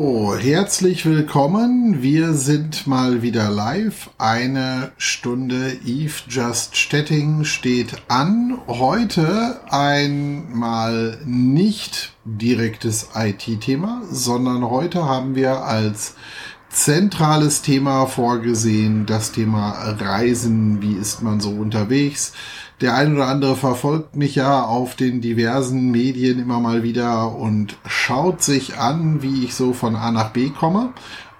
Oh, herzlich willkommen. Wir sind mal wieder live. Eine Stunde Eve Just Stetting steht an. Heute einmal nicht direktes IT-Thema, sondern heute haben wir als zentrales Thema vorgesehen das Thema Reisen. Wie ist man so unterwegs? Der ein oder andere verfolgt mich ja auf den diversen Medien immer mal wieder und schaut sich an, wie ich so von A nach B komme.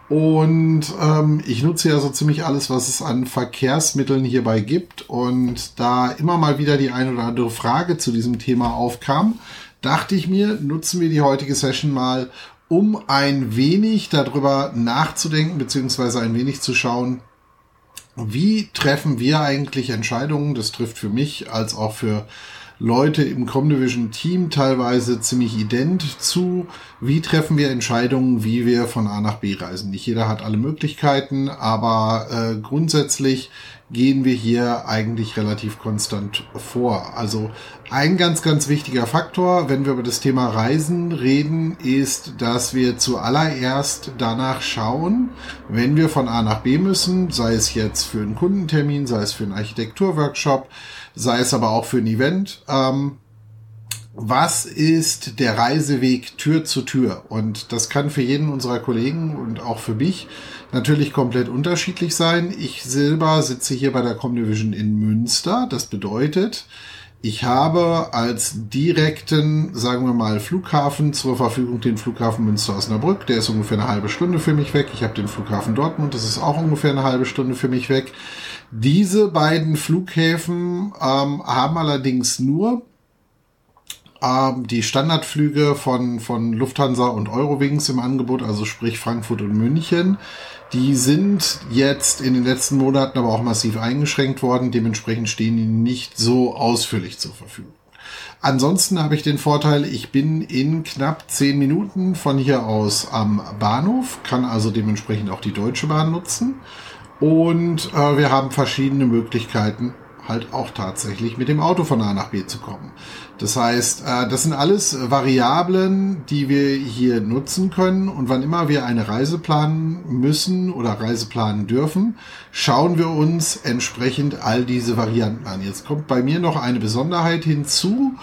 Und ähm, ich nutze ja so ziemlich alles, was es an Verkehrsmitteln hierbei gibt. Und da immer mal wieder die ein oder andere Frage zu diesem Thema aufkam, dachte ich mir, nutzen wir die heutige Session mal, um ein wenig darüber nachzudenken, beziehungsweise ein wenig zu schauen, wie treffen wir eigentlich Entscheidungen? Das trifft für mich als auch für Leute im Comdivision Team teilweise ziemlich ident zu. Wie treffen wir Entscheidungen, wie wir von A nach B reisen? Nicht jeder hat alle Möglichkeiten, aber äh, grundsätzlich gehen wir hier eigentlich relativ konstant vor. Also ein ganz, ganz wichtiger Faktor, wenn wir über das Thema Reisen reden, ist, dass wir zuallererst danach schauen, wenn wir von A nach B müssen, sei es jetzt für einen Kundentermin, sei es für einen Architekturworkshop, sei es aber auch für ein Event, ähm, was ist der Reiseweg Tür zu Tür? Und das kann für jeden unserer Kollegen und auch für mich natürlich komplett unterschiedlich sein. Ich selber sitze hier bei der Comdivision in Münster. Das bedeutet, ich habe als direkten, sagen wir mal, Flughafen zur Verfügung den Flughafen Münster-Osnabrück. Der ist ungefähr eine halbe Stunde für mich weg. Ich habe den Flughafen Dortmund. Das ist auch ungefähr eine halbe Stunde für mich weg. Diese beiden Flughäfen ähm, haben allerdings nur ähm, die Standardflüge von, von Lufthansa und Eurowings im Angebot, also sprich Frankfurt und München. Die sind jetzt in den letzten Monaten aber auch massiv eingeschränkt worden. Dementsprechend stehen die nicht so ausführlich zur Verfügung. Ansonsten habe ich den Vorteil, ich bin in knapp zehn Minuten von hier aus am Bahnhof, kann also dementsprechend auch die Deutsche Bahn nutzen. Und äh, wir haben verschiedene Möglichkeiten, halt auch tatsächlich mit dem Auto von A nach B zu kommen. Das heißt, äh, das sind alles Variablen, die wir hier nutzen können. Und wann immer wir eine Reise planen müssen oder Reise planen dürfen, schauen wir uns entsprechend all diese Varianten an. Jetzt kommt bei mir noch eine Besonderheit hinzu,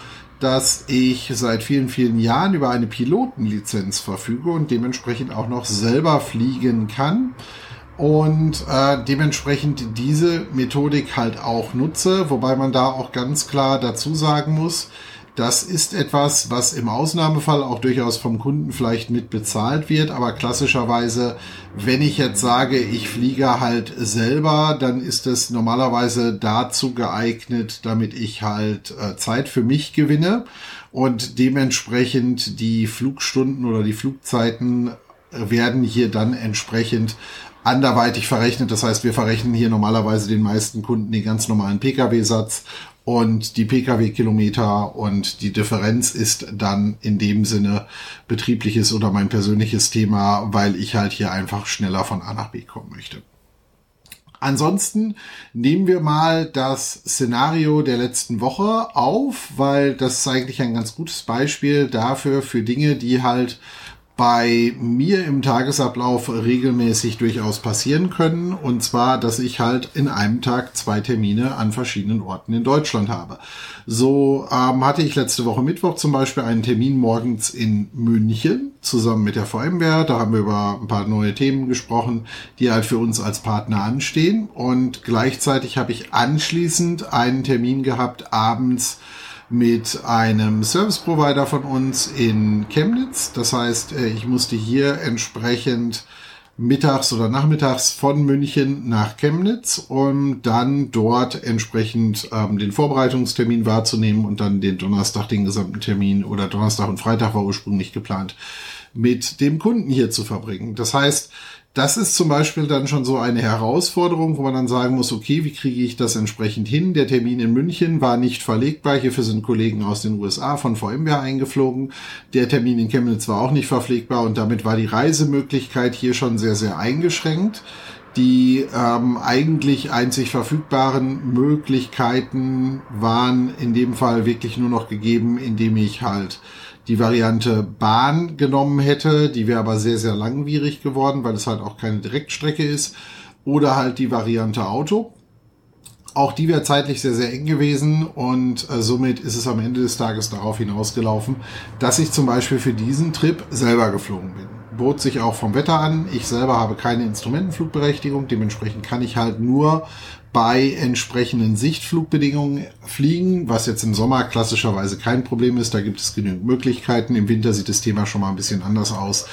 dass ich seit vielen, vielen Jahren über eine Pilotenlizenz verfüge und dementsprechend auch noch selber fliegen kann und äh, dementsprechend diese Methodik halt auch nutze, wobei man da auch ganz klar dazu sagen muss, das ist etwas, was im Ausnahmefall auch durchaus vom Kunden vielleicht mit bezahlt wird, aber klassischerweise, wenn ich jetzt sage, ich fliege halt selber, dann ist es normalerweise dazu geeignet, damit ich halt äh, Zeit für mich gewinne. Und dementsprechend die Flugstunden oder die Flugzeiten werden hier dann entsprechend anderweitig verrechnet. Das heißt, wir verrechnen hier normalerweise den meisten Kunden den ganz normalen Pkw-Satz und die Pkw-Kilometer und die Differenz ist dann in dem Sinne betriebliches oder mein persönliches Thema, weil ich halt hier einfach schneller von A nach B kommen möchte. Ansonsten nehmen wir mal das Szenario der letzten Woche auf, weil das ist eigentlich ein ganz gutes Beispiel dafür, für Dinge, die halt bei mir im Tagesablauf regelmäßig durchaus passieren können. Und zwar, dass ich halt in einem Tag zwei Termine an verschiedenen Orten in Deutschland habe. So ähm, hatte ich letzte Woche Mittwoch zum Beispiel einen Termin morgens in München zusammen mit der VMware. Da haben wir über ein paar neue Themen gesprochen, die halt für uns als Partner anstehen. Und gleichzeitig habe ich anschließend einen Termin gehabt abends mit einem Service Provider von uns in Chemnitz. Das heißt, äh, ich musste hier entsprechend mittags oder nachmittags von München nach Chemnitz, um dann dort entsprechend ähm, den Vorbereitungstermin wahrzunehmen und dann den Donnerstag, den gesamten Termin oder Donnerstag und Freitag war ursprünglich geplant, mit dem Kunden hier zu verbringen. Das heißt, das ist zum Beispiel dann schon so eine Herausforderung, wo man dann sagen muss, okay, wie kriege ich das entsprechend hin? Der Termin in München war nicht verlegbar. Hierfür sind Kollegen aus den USA von VMware eingeflogen. Der Termin in Chemnitz war auch nicht verpflegbar und damit war die Reisemöglichkeit hier schon sehr, sehr eingeschränkt. Die ähm, eigentlich einzig verfügbaren Möglichkeiten waren in dem Fall wirklich nur noch gegeben, indem ich halt die Variante Bahn genommen hätte, die wäre aber sehr, sehr langwierig geworden, weil es halt auch keine Direktstrecke ist. Oder halt die Variante Auto. Auch die wäre zeitlich sehr, sehr eng gewesen und äh, somit ist es am Ende des Tages darauf hinausgelaufen, dass ich zum Beispiel für diesen Trip selber geflogen bin. Bot sich auch vom Wetter an. Ich selber habe keine Instrumentenflugberechtigung, dementsprechend kann ich halt nur bei entsprechenden Sichtflugbedingungen fliegen, was jetzt im Sommer klassischerweise kein Problem ist. Da gibt es genügend Möglichkeiten. Im Winter sieht das Thema schon mal ein bisschen anders aus,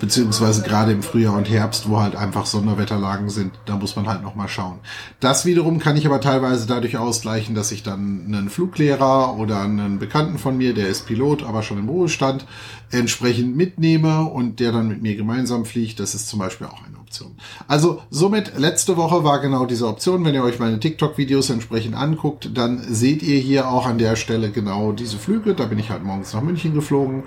beziehungsweise gerade im Frühjahr und Herbst, wo halt einfach Sonderwetterlagen sind, da muss man halt noch mal schauen. Das wiederum kann ich aber teilweise dadurch ausgleichen, dass ich dann einen Fluglehrer oder einen Bekannten von mir, der ist Pilot, aber schon im Ruhestand, entsprechend mitnehme und der dann mit mir gemeinsam fliegt. Das ist zum Beispiel auch eine Option. Also somit letzte Woche war genau diese Option. Wenn ihr euch meine TikTok-Videos entsprechend anguckt, dann seht ihr hier auch an der Stelle genau diese Flüge. Da bin ich halt morgens nach München geflogen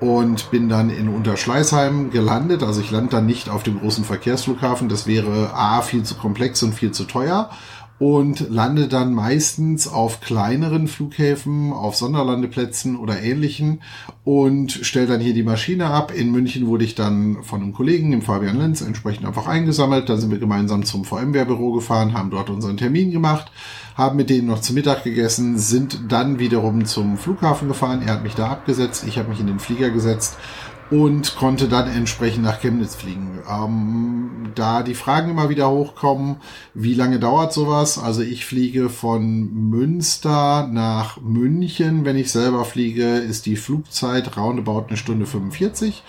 und bin dann in Unterschleißheim gelandet. Also ich lande dann nicht auf dem großen Verkehrsflughafen. Das wäre A, viel zu komplex und viel zu teuer und lande dann meistens auf kleineren Flughäfen, auf Sonderlandeplätzen oder ähnlichen und stelle dann hier die Maschine ab. In München wurde ich dann von einem Kollegen, dem Fabian Lenz, entsprechend einfach eingesammelt. Dann sind wir gemeinsam zum VMware-Büro gefahren, haben dort unseren Termin gemacht, haben mit denen noch zu Mittag gegessen, sind dann wiederum zum Flughafen gefahren. Er hat mich da abgesetzt, ich habe mich in den Flieger gesetzt und konnte dann entsprechend nach Chemnitz fliegen. Ähm, da die Fragen immer wieder hochkommen, wie lange dauert sowas? Also ich fliege von Münster nach München. Wenn ich selber fliege, ist die Flugzeit roundabout eine Stunde 45.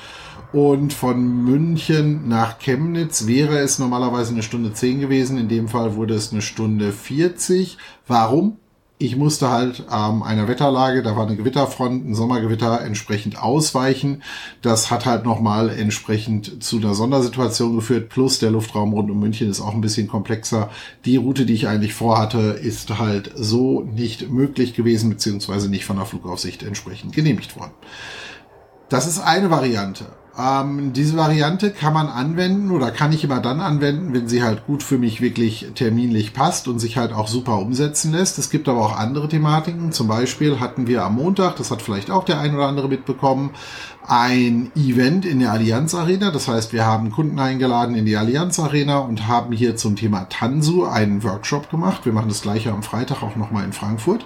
Und von München nach Chemnitz wäre es normalerweise eine Stunde 10 gewesen. In dem Fall wurde es eine Stunde 40. Warum? Ich musste halt ähm, einer Wetterlage, da war eine Gewitterfront, ein Sommergewitter, entsprechend ausweichen. Das hat halt nochmal entsprechend zu einer Sondersituation geführt. Plus der Luftraum rund um München ist auch ein bisschen komplexer. Die Route, die ich eigentlich vorhatte, ist halt so nicht möglich gewesen, beziehungsweise nicht von der Flugaufsicht entsprechend genehmigt worden. Das ist eine Variante. Ähm, diese Variante kann man anwenden oder kann ich immer dann anwenden, wenn sie halt gut für mich wirklich terminlich passt und sich halt auch super umsetzen lässt. Es gibt aber auch andere Thematiken. Zum Beispiel hatten wir am Montag, das hat vielleicht auch der ein oder andere mitbekommen, ein Event in der Allianz Arena. Das heißt, wir haben Kunden eingeladen in die Allianz Arena und haben hier zum Thema Tansu einen Workshop gemacht. Wir machen das gleiche am Freitag auch nochmal in Frankfurt.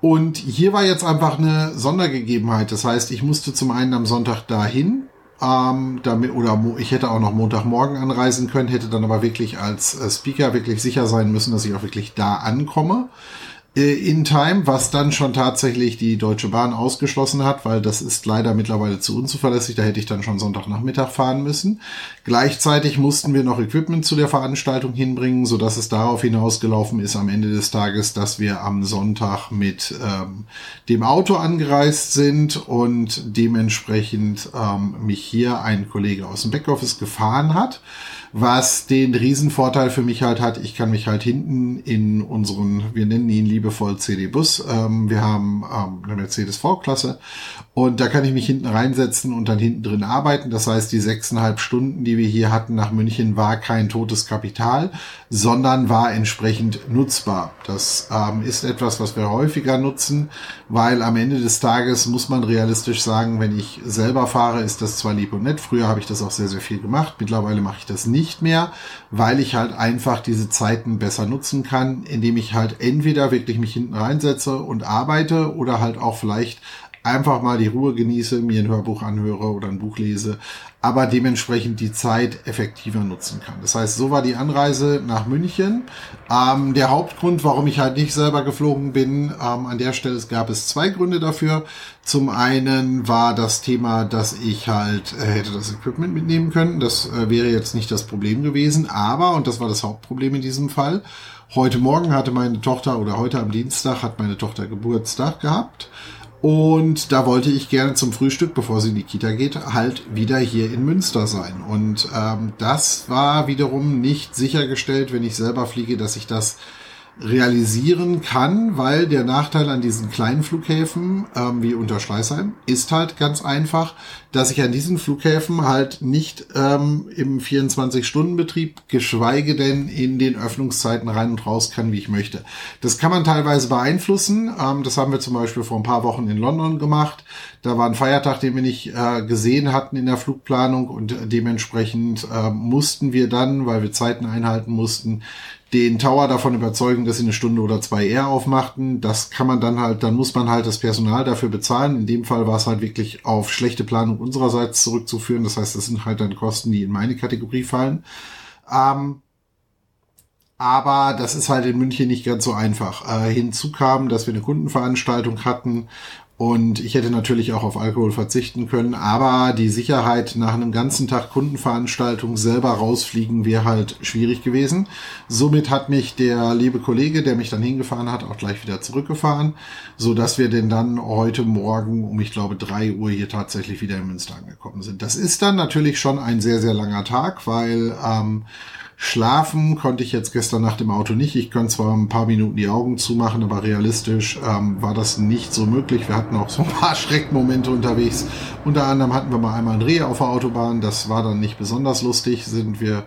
Und hier war jetzt einfach eine Sondergegebenheit. Das heißt, ich musste zum einen am Sonntag dahin, ähm, damit, oder ich hätte auch noch Montagmorgen anreisen können, hätte dann aber wirklich als äh, Speaker wirklich sicher sein müssen, dass ich auch wirklich da ankomme. Äh, in Time, was dann schon tatsächlich die Deutsche Bahn ausgeschlossen hat, weil das ist leider mittlerweile zu unzuverlässig. Da hätte ich dann schon Sonntagnachmittag fahren müssen. Gleichzeitig mussten wir noch Equipment zu der Veranstaltung hinbringen, so dass es darauf hinausgelaufen ist am Ende des Tages, dass wir am Sonntag mit ähm, dem Auto angereist sind und dementsprechend ähm, mich hier ein Kollege aus dem Backoffice gefahren hat was den Riesenvorteil für mich halt hat, ich kann mich halt hinten in unseren, wir nennen ihn liebevoll CD-Bus, ähm, wir haben ähm, eine Mercedes V-Klasse und da kann ich mich hinten reinsetzen und dann hinten drin arbeiten. Das heißt, die sechseinhalb Stunden, die wir hier hatten nach München, war kein totes Kapital, sondern war entsprechend nutzbar. Das ähm, ist etwas, was wir häufiger nutzen, weil am Ende des Tages muss man realistisch sagen, wenn ich selber fahre, ist das zwar lieb und nett. Früher habe ich das auch sehr, sehr viel gemacht. Mittlerweile mache ich das nicht mehr, weil ich halt einfach diese Zeiten besser nutzen kann, indem ich halt entweder wirklich mich hinten reinsetze und arbeite oder halt auch vielleicht einfach mal die Ruhe genieße, mir ein Hörbuch anhöre oder ein Buch lese, aber dementsprechend die Zeit effektiver nutzen kann. Das heißt, so war die Anreise nach München. Ähm, der Hauptgrund, warum ich halt nicht selber geflogen bin, ähm, an der Stelle gab es zwei Gründe dafür. Zum einen war das Thema, dass ich halt äh, hätte das Equipment mitnehmen können. Das äh, wäre jetzt nicht das Problem gewesen, aber, und das war das Hauptproblem in diesem Fall, heute Morgen hatte meine Tochter oder heute am Dienstag hat meine Tochter Geburtstag gehabt. Und da wollte ich gerne zum Frühstück, bevor sie in die Kita geht, halt wieder hier in Münster sein. Und ähm, das war wiederum nicht sichergestellt, wenn ich selber fliege, dass ich das realisieren kann, weil der Nachteil an diesen kleinen Flughäfen ähm, wie Unterschleißheim ist halt ganz einfach, dass ich an diesen Flughäfen halt nicht ähm, im 24-Stunden-Betrieb, geschweige denn in den Öffnungszeiten rein und raus kann, wie ich möchte. Das kann man teilweise beeinflussen. Ähm, das haben wir zum Beispiel vor ein paar Wochen in London gemacht. Da war ein Feiertag, den wir nicht äh, gesehen hatten in der Flugplanung und dementsprechend äh, mussten wir dann, weil wir Zeiten einhalten mussten, den Tower davon überzeugen, dass sie eine Stunde oder zwei eher aufmachten. Das kann man dann halt, dann muss man halt das Personal dafür bezahlen. In dem Fall war es halt wirklich auf schlechte Planung unsererseits zurückzuführen. Das heißt, das sind halt dann Kosten, die in meine Kategorie fallen. Ähm, aber das ist halt in München nicht ganz so einfach. Äh, hinzu kam, dass wir eine Kundenveranstaltung hatten und ich hätte natürlich auch auf Alkohol verzichten können, aber die Sicherheit nach einem ganzen Tag Kundenveranstaltung selber rausfliegen wäre halt schwierig gewesen. Somit hat mich der liebe Kollege, der mich dann hingefahren hat, auch gleich wieder zurückgefahren, so dass wir denn dann heute Morgen um, ich glaube, drei Uhr hier tatsächlich wieder in Münster angekommen sind. Das ist dann natürlich schon ein sehr, sehr langer Tag, weil ähm, Schlafen konnte ich jetzt gestern Nacht im Auto nicht. Ich konnte zwar ein paar Minuten die Augen zumachen, aber realistisch ähm, war das nicht so möglich. Wir hatten auch so ein paar Schreckmomente unterwegs. Unter anderem hatten wir mal einmal ein Reh auf der Autobahn. Das war dann nicht besonders lustig. Sind wir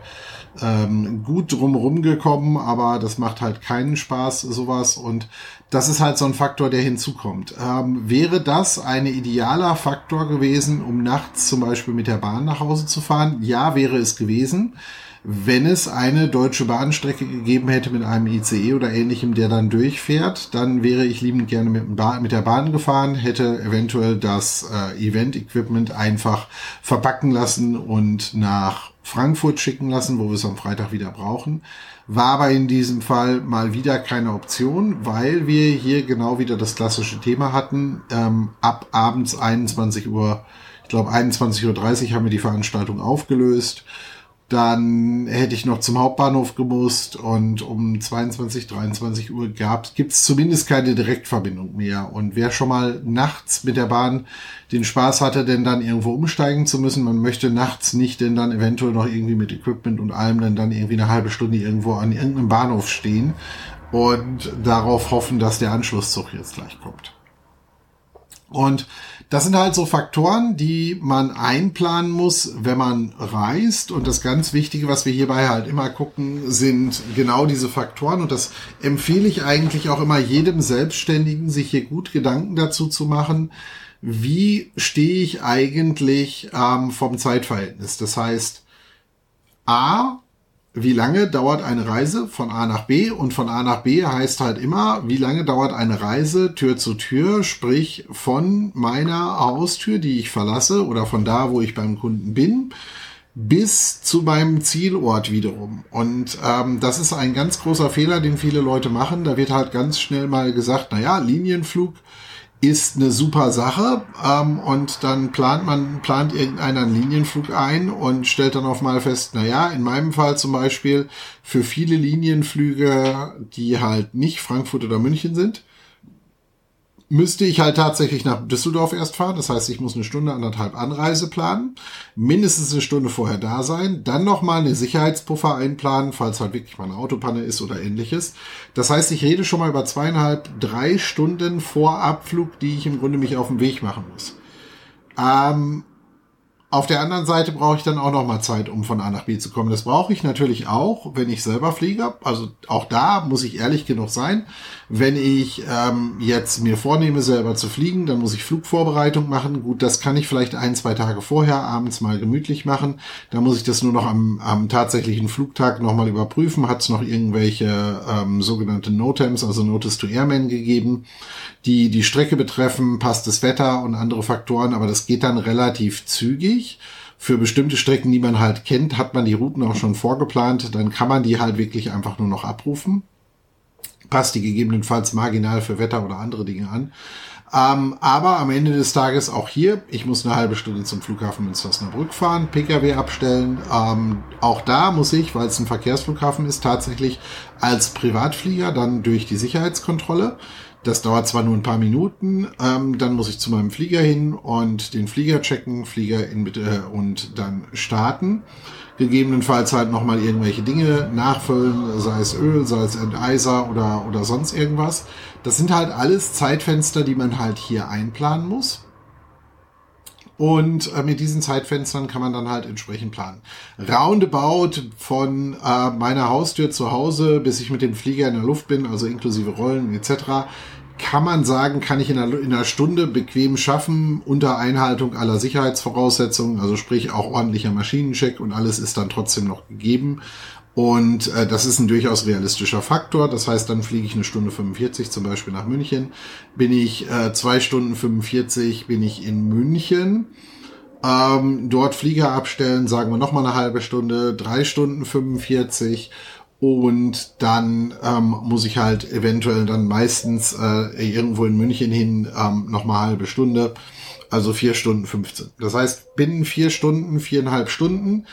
ähm, gut drumherum gekommen, aber das macht halt keinen Spaß, sowas. Und das ist halt so ein Faktor, der hinzukommt. Ähm, wäre das ein idealer Faktor gewesen, um nachts zum Beispiel mit der Bahn nach Hause zu fahren? Ja, wäre es gewesen wenn es eine deutsche Bahnstrecke gegeben hätte mit einem ICE oder ähnlichem, der dann durchfährt, dann wäre ich liebend gerne mit, der Bahn gefahren, hätte eventuell das äh, Event-Equipment einfach verpacken lassen und nach Frankfurt schicken lassen, wo wir es am Freitag wieder brauchen. War aber in diesem Fall mal wieder keine Option, weil wir hier genau wieder das klassische Thema hatten. Ähm, ab abends 21 Uhr, ich glaube 21.30 Uhr haben wir die Veranstaltung aufgelöst. Dann hätte ich noch zum Hauptbahnhof gemusst und um 22, 23 Uhr gibt es zumindest keine Direktverbindung mehr. Und wer schon mal nachts mit der Bahn den Spaß hatte, denn dann irgendwo umsteigen zu müssen, man möchte nachts nicht denn dann eventuell noch irgendwie mit Equipment und allem dann, dann irgendwie eine halbe Stunde irgendwo an irgendeinem Bahnhof stehen und darauf hoffen, dass der Anschlusszug jetzt gleich kommt. Und das sind halt so Faktoren, die man einplanen muss, wenn man reist. Und das ganz Wichtige, was wir hierbei halt immer gucken, sind genau diese Faktoren. Und das empfehle ich eigentlich auch immer jedem Selbstständigen, sich hier gut Gedanken dazu zu machen. Wie stehe ich eigentlich ähm, vom Zeitverhältnis? Das heißt, A, wie lange dauert eine Reise von A nach B und von A nach B heißt halt immer, wie lange dauert eine Reise Tür zu Tür, sprich von meiner Haustür, die ich verlasse oder von da, wo ich beim Kunden bin, bis zu meinem Zielort wiederum. Und ähm, das ist ein ganz großer Fehler, den viele Leute machen. Da wird halt ganz schnell mal gesagt, na ja, Linienflug ist eine super Sache ähm, und dann plant man plant irgendeiner einen Linienflug ein und stellt dann auf mal fest, na ja, in meinem Fall zum Beispiel für viele Linienflüge, die halt nicht Frankfurt oder München sind, müsste ich halt tatsächlich nach Düsseldorf erst fahren. Das heißt, ich muss eine Stunde, anderthalb Anreise planen, mindestens eine Stunde vorher da sein, dann nochmal eine Sicherheitspuffer einplanen, falls halt wirklich mal eine Autopanne ist oder ähnliches. Das heißt, ich rede schon mal über zweieinhalb, drei Stunden vor Abflug, die ich im Grunde mich auf den Weg machen muss. Ähm, auf der anderen Seite brauche ich dann auch noch mal Zeit, um von A nach B zu kommen. Das brauche ich natürlich auch, wenn ich selber fliege. Also auch da muss ich ehrlich genug sein. Wenn ich ähm, jetzt mir vornehme, selber zu fliegen, dann muss ich Flugvorbereitung machen. Gut, das kann ich vielleicht ein, zwei Tage vorher abends mal gemütlich machen. Da muss ich das nur noch am, am tatsächlichen Flugtag nochmal überprüfen. Hat es noch irgendwelche ähm, sogenannte NOTAMs, also Notice to Airmen gegeben, die die Strecke betreffen, passt das Wetter und andere Faktoren. Aber das geht dann relativ zügig. Für bestimmte Strecken, die man halt kennt, hat man die Routen auch schon vorgeplant. Dann kann man die halt wirklich einfach nur noch abrufen. Passt die gegebenenfalls marginal für Wetter oder andere Dinge an. Ähm, aber am Ende des Tages auch hier, ich muss eine halbe Stunde zum Flughafen Münster-Osnabrück fahren, Pkw abstellen. Ähm, auch da muss ich, weil es ein Verkehrsflughafen ist, tatsächlich als Privatflieger dann durch die Sicherheitskontrolle. Das dauert zwar nur ein paar Minuten, ähm, dann muss ich zu meinem Flieger hin und den Flieger checken, Flieger in, äh, und dann starten. Gegebenenfalls halt nochmal irgendwelche Dinge nachfüllen, sei es Öl, sei es Enteiser oder, oder sonst irgendwas. Das sind halt alles Zeitfenster, die man halt hier einplanen muss. Und äh, mit diesen Zeitfenstern kann man dann halt entsprechend planen. Roundabout von äh, meiner Haustür zu Hause, bis ich mit dem Flieger in der Luft bin, also inklusive Rollen etc., kann man sagen, kann ich in einer, in einer Stunde bequem schaffen, unter Einhaltung aller Sicherheitsvoraussetzungen, also sprich auch ordentlicher Maschinencheck und alles ist dann trotzdem noch gegeben. Und äh, das ist ein durchaus realistischer Faktor. Das heißt, dann fliege ich eine Stunde 45 zum Beispiel nach München. Bin ich äh, zwei Stunden 45, bin ich in München. Ähm, dort Flieger abstellen, sagen wir nochmal eine halbe Stunde, drei Stunden 45 und dann ähm, muss ich halt eventuell dann meistens äh, irgendwo in München hin ähm, nochmal halbe Stunde, also vier Stunden 15. Das heißt, binnen vier Stunden, viereinhalb Stunden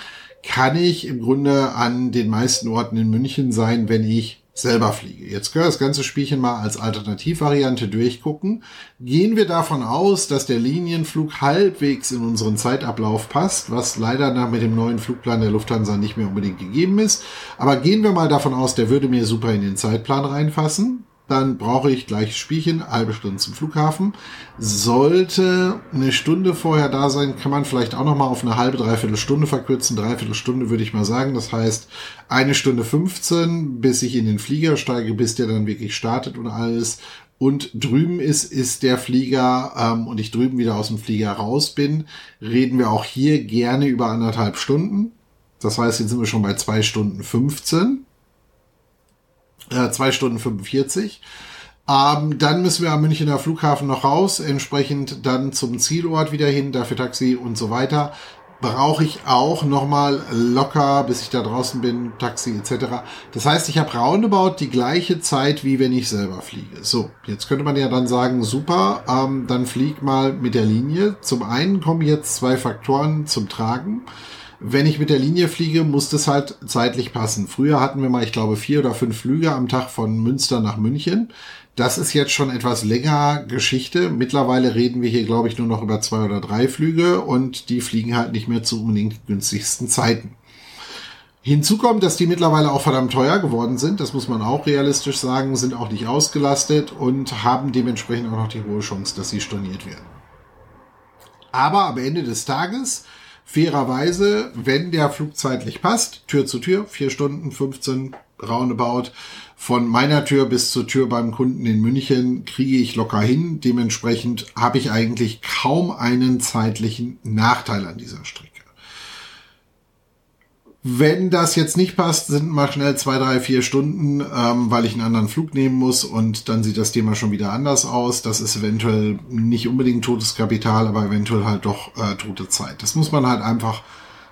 kann ich im Grunde an den meisten Orten in München sein, wenn ich selber fliege. Jetzt können wir das ganze Spielchen mal als Alternativvariante durchgucken. Gehen wir davon aus, dass der Linienflug halbwegs in unseren Zeitablauf passt, was leider nach mit dem neuen Flugplan der Lufthansa nicht mehr unbedingt gegeben ist. Aber gehen wir mal davon aus, der würde mir super in den Zeitplan reinfassen dann brauche ich gleich Spielchen, halbe Stunde zum Flughafen. Sollte eine Stunde vorher da sein, kann man vielleicht auch noch mal auf eine halbe, dreiviertel Stunde verkürzen. Dreiviertel Stunde würde ich mal sagen. Das heißt, eine Stunde 15, bis ich in den Flieger steige, bis der dann wirklich startet und alles. Und drüben ist, ist der Flieger ähm, und ich drüben wieder aus dem Flieger raus bin, reden wir auch hier gerne über anderthalb Stunden. Das heißt, jetzt sind wir schon bei zwei Stunden 15 äh, zwei Stunden 45. Ähm, dann müssen wir am Münchner Flughafen noch raus, entsprechend dann zum Zielort wieder hin, dafür Taxi und so weiter. Brauche ich auch nochmal locker, bis ich da draußen bin, Taxi etc. Das heißt, ich habe roundabout die gleiche Zeit, wie wenn ich selber fliege. So, jetzt könnte man ja dann sagen, super, ähm, dann flieg mal mit der Linie. Zum einen kommen jetzt zwei Faktoren zum Tragen wenn ich mit der Linie fliege, muss das halt zeitlich passen. Früher hatten wir mal, ich glaube, vier oder fünf Flüge am Tag von Münster nach München. Das ist jetzt schon etwas länger Geschichte. Mittlerweile reden wir hier, glaube ich, nur noch über zwei oder drei Flüge und die fliegen halt nicht mehr zu unbedingt günstigsten Zeiten. Hinzu kommt, dass die mittlerweile auch verdammt teuer geworden sind. Das muss man auch realistisch sagen, sind auch nicht ausgelastet und haben dementsprechend auch noch die hohe Chance, dass sie storniert werden. Aber am Ende des Tages fairerweise, wenn der Flug zeitlich passt, Tür zu Tür, vier Stunden, 15 roundabout, von meiner Tür bis zur Tür beim Kunden in München kriege ich locker hin. Dementsprechend habe ich eigentlich kaum einen zeitlichen Nachteil an dieser Strecke. Wenn das jetzt nicht passt, sind mal schnell zwei, drei, vier Stunden, ähm, weil ich einen anderen Flug nehmen muss und dann sieht das Thema schon wieder anders aus. Das ist eventuell nicht unbedingt totes Kapital, aber eventuell halt doch äh, tote Zeit. Das muss man halt einfach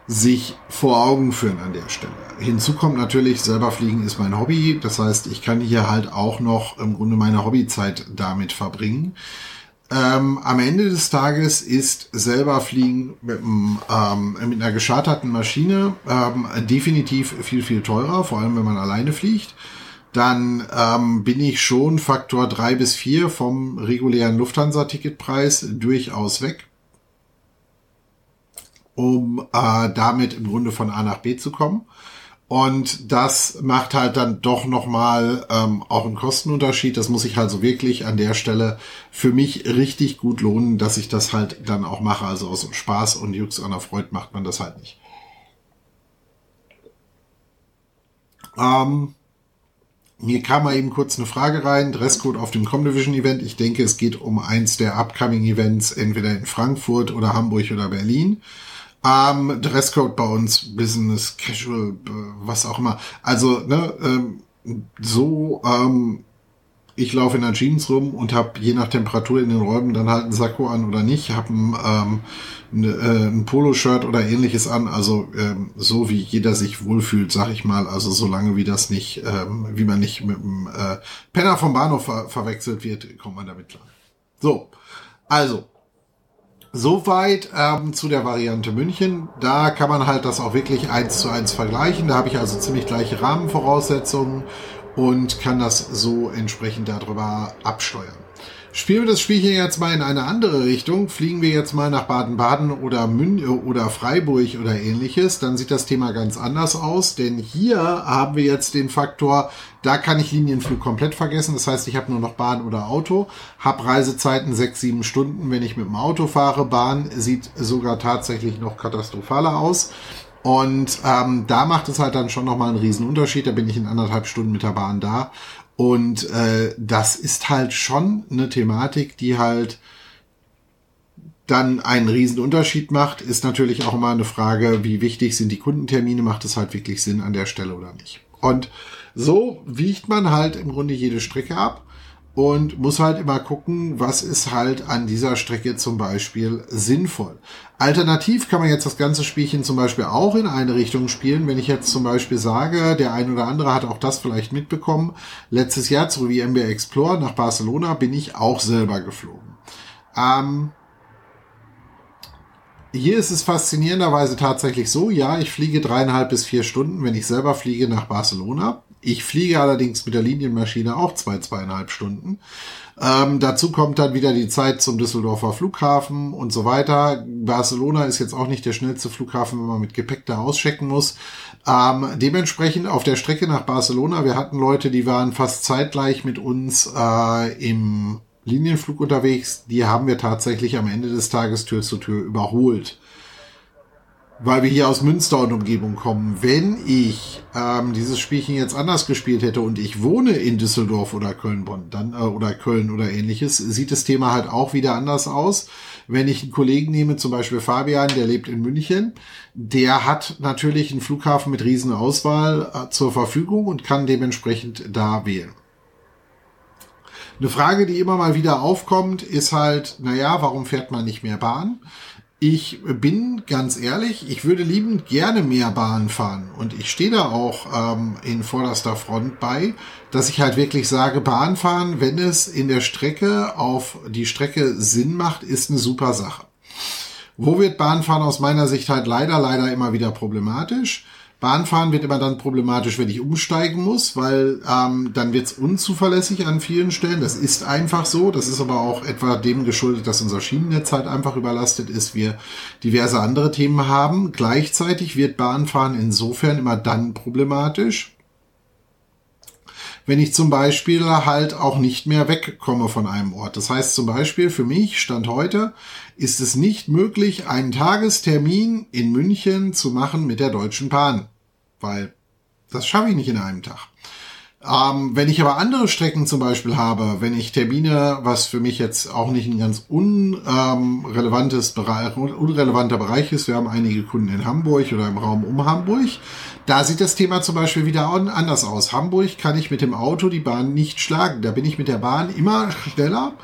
sich vor Augen führen an der Stelle. Hinzu kommt natürlich, selber fliegen ist mein Hobby. Das heißt, ich kann hier halt auch noch im Grunde meine Hobbyzeit damit verbringen. Ähm, am Ende des Tages ist selber Fliegen mit, ähm, mit einer gescharterten Maschine ähm, definitiv viel, viel teurer, vor allem wenn man alleine fliegt. Dann ähm, bin ich schon Faktor drei bis vier vom regulären Lufthansa-Ticketpreis durchaus weg, um äh, damit im Grunde von A nach B zu kommen. Und das macht halt dann doch nochmal ähm, auch einen Kostenunterschied. Das muss ich halt so wirklich an der Stelle für mich richtig gut lohnen, dass ich das halt dann auch mache. Also aus Spaß und Jux an der Freude macht man das halt nicht. Ähm, mir kam mal eben kurz eine Frage rein. Dresscode auf dem Comdivision Event. Ich denke, es geht um eins der upcoming Events, entweder in Frankfurt oder Hamburg oder Berlin. Ähm, Dresscode bei uns, Business, Casual, was auch immer. Also, ne, ähm, so, ähm, ich laufe in der Jeans rum und habe je nach Temperatur in den Räumen dann halt einen Sakko an oder nicht, habe ein, ähm, ne, äh, ein Poloshirt oder ähnliches an, also ähm, so wie jeder sich wohlfühlt, sag ich mal, also solange wie das nicht, ähm, wie man nicht mit dem äh, Penner vom Bahnhof ver verwechselt wird, kommt man damit klar. So, also Soweit ähm, zu der Variante München. Da kann man halt das auch wirklich eins zu eins vergleichen. Da habe ich also ziemlich gleiche Rahmenvoraussetzungen und kann das so entsprechend darüber absteuern. Spielen wir das Spielchen jetzt mal in eine andere Richtung, fliegen wir jetzt mal nach Baden-Baden oder Mün oder Freiburg oder ähnliches, dann sieht das Thema ganz anders aus, denn hier haben wir jetzt den Faktor, da kann ich Linienflug komplett vergessen, das heißt, ich habe nur noch Bahn oder Auto, habe Reisezeiten sechs, sieben Stunden, wenn ich mit dem Auto fahre, Bahn sieht sogar tatsächlich noch katastrophaler aus. Und ähm, da macht es halt dann schon nochmal einen Unterschied. Da bin ich in anderthalb Stunden mit der Bahn da. Und äh, das ist halt schon eine Thematik, die halt dann einen riesen Unterschied macht, ist natürlich auch immer eine Frage, wie wichtig sind die Kundentermine, macht es halt wirklich Sinn an der Stelle oder nicht. Und so wiegt man halt im Grunde jede Strecke ab und muss halt immer gucken, was ist halt an dieser Strecke zum Beispiel sinnvoll. Alternativ kann man jetzt das ganze Spielchen zum Beispiel auch in eine Richtung spielen. Wenn ich jetzt zum Beispiel sage, der ein oder andere hat auch das vielleicht mitbekommen, letztes Jahr zu wie MBA Explore nach Barcelona bin ich auch selber geflogen. Ähm, hier ist es faszinierenderweise tatsächlich so, ja, ich fliege dreieinhalb bis vier Stunden, wenn ich selber fliege nach Barcelona. Ich fliege allerdings mit der Linienmaschine auch zwei, zweieinhalb Stunden. Ähm, dazu kommt dann wieder die Zeit zum Düsseldorfer Flughafen und so weiter. Barcelona ist jetzt auch nicht der schnellste Flughafen, wenn man mit Gepäck da auschecken muss. Ähm, dementsprechend auf der Strecke nach Barcelona, wir hatten Leute, die waren fast zeitgleich mit uns äh, im Linienflug unterwegs. Die haben wir tatsächlich am Ende des Tages Tür zu Tür überholt weil wir hier aus Münster und Umgebung kommen. Wenn ich ähm, dieses Spielchen jetzt anders gespielt hätte und ich wohne in Düsseldorf oder Köln-Bonn, dann äh, oder Köln oder ähnliches, sieht das Thema halt auch wieder anders aus. Wenn ich einen Kollegen nehme, zum Beispiel Fabian, der lebt in München, der hat natürlich einen Flughafen mit riesen Auswahl äh, zur Verfügung und kann dementsprechend da wählen. Eine Frage, die immer mal wieder aufkommt, ist halt, naja, warum fährt man nicht mehr Bahn? Ich bin ganz ehrlich, ich würde liebend gerne mehr Bahn fahren und ich stehe da auch ähm, in vorderster Front bei, dass ich halt wirklich sage, Bahn fahren, wenn es in der Strecke auf die Strecke Sinn macht, ist eine super Sache. Wo wird Bahnfahren aus meiner Sicht halt leider, leider immer wieder problematisch? Bahnfahren wird immer dann problematisch, wenn ich umsteigen muss, weil ähm, dann wird es unzuverlässig an vielen Stellen. Das ist einfach so. Das ist aber auch etwa dem geschuldet, dass unser Schienennetz halt einfach überlastet ist. Wir diverse andere Themen haben. Gleichzeitig wird Bahnfahren insofern immer dann problematisch, wenn ich zum Beispiel halt auch nicht mehr wegkomme von einem Ort. Das heißt zum Beispiel für mich, Stand heute, ist es nicht möglich, einen Tagestermin in München zu machen mit der Deutschen Bahn. Weil das schaffe ich nicht in einem Tag. Ähm, wenn ich aber andere Strecken zum Beispiel habe, wenn ich Termine, was für mich jetzt auch nicht ein ganz unrelevantes Bereich, unrelevanter Bereich ist, wir haben einige Kunden in Hamburg oder im Raum um Hamburg, da sieht das Thema zum Beispiel wieder anders aus. Hamburg kann ich mit dem Auto die Bahn nicht schlagen. Da bin ich mit der Bahn immer schneller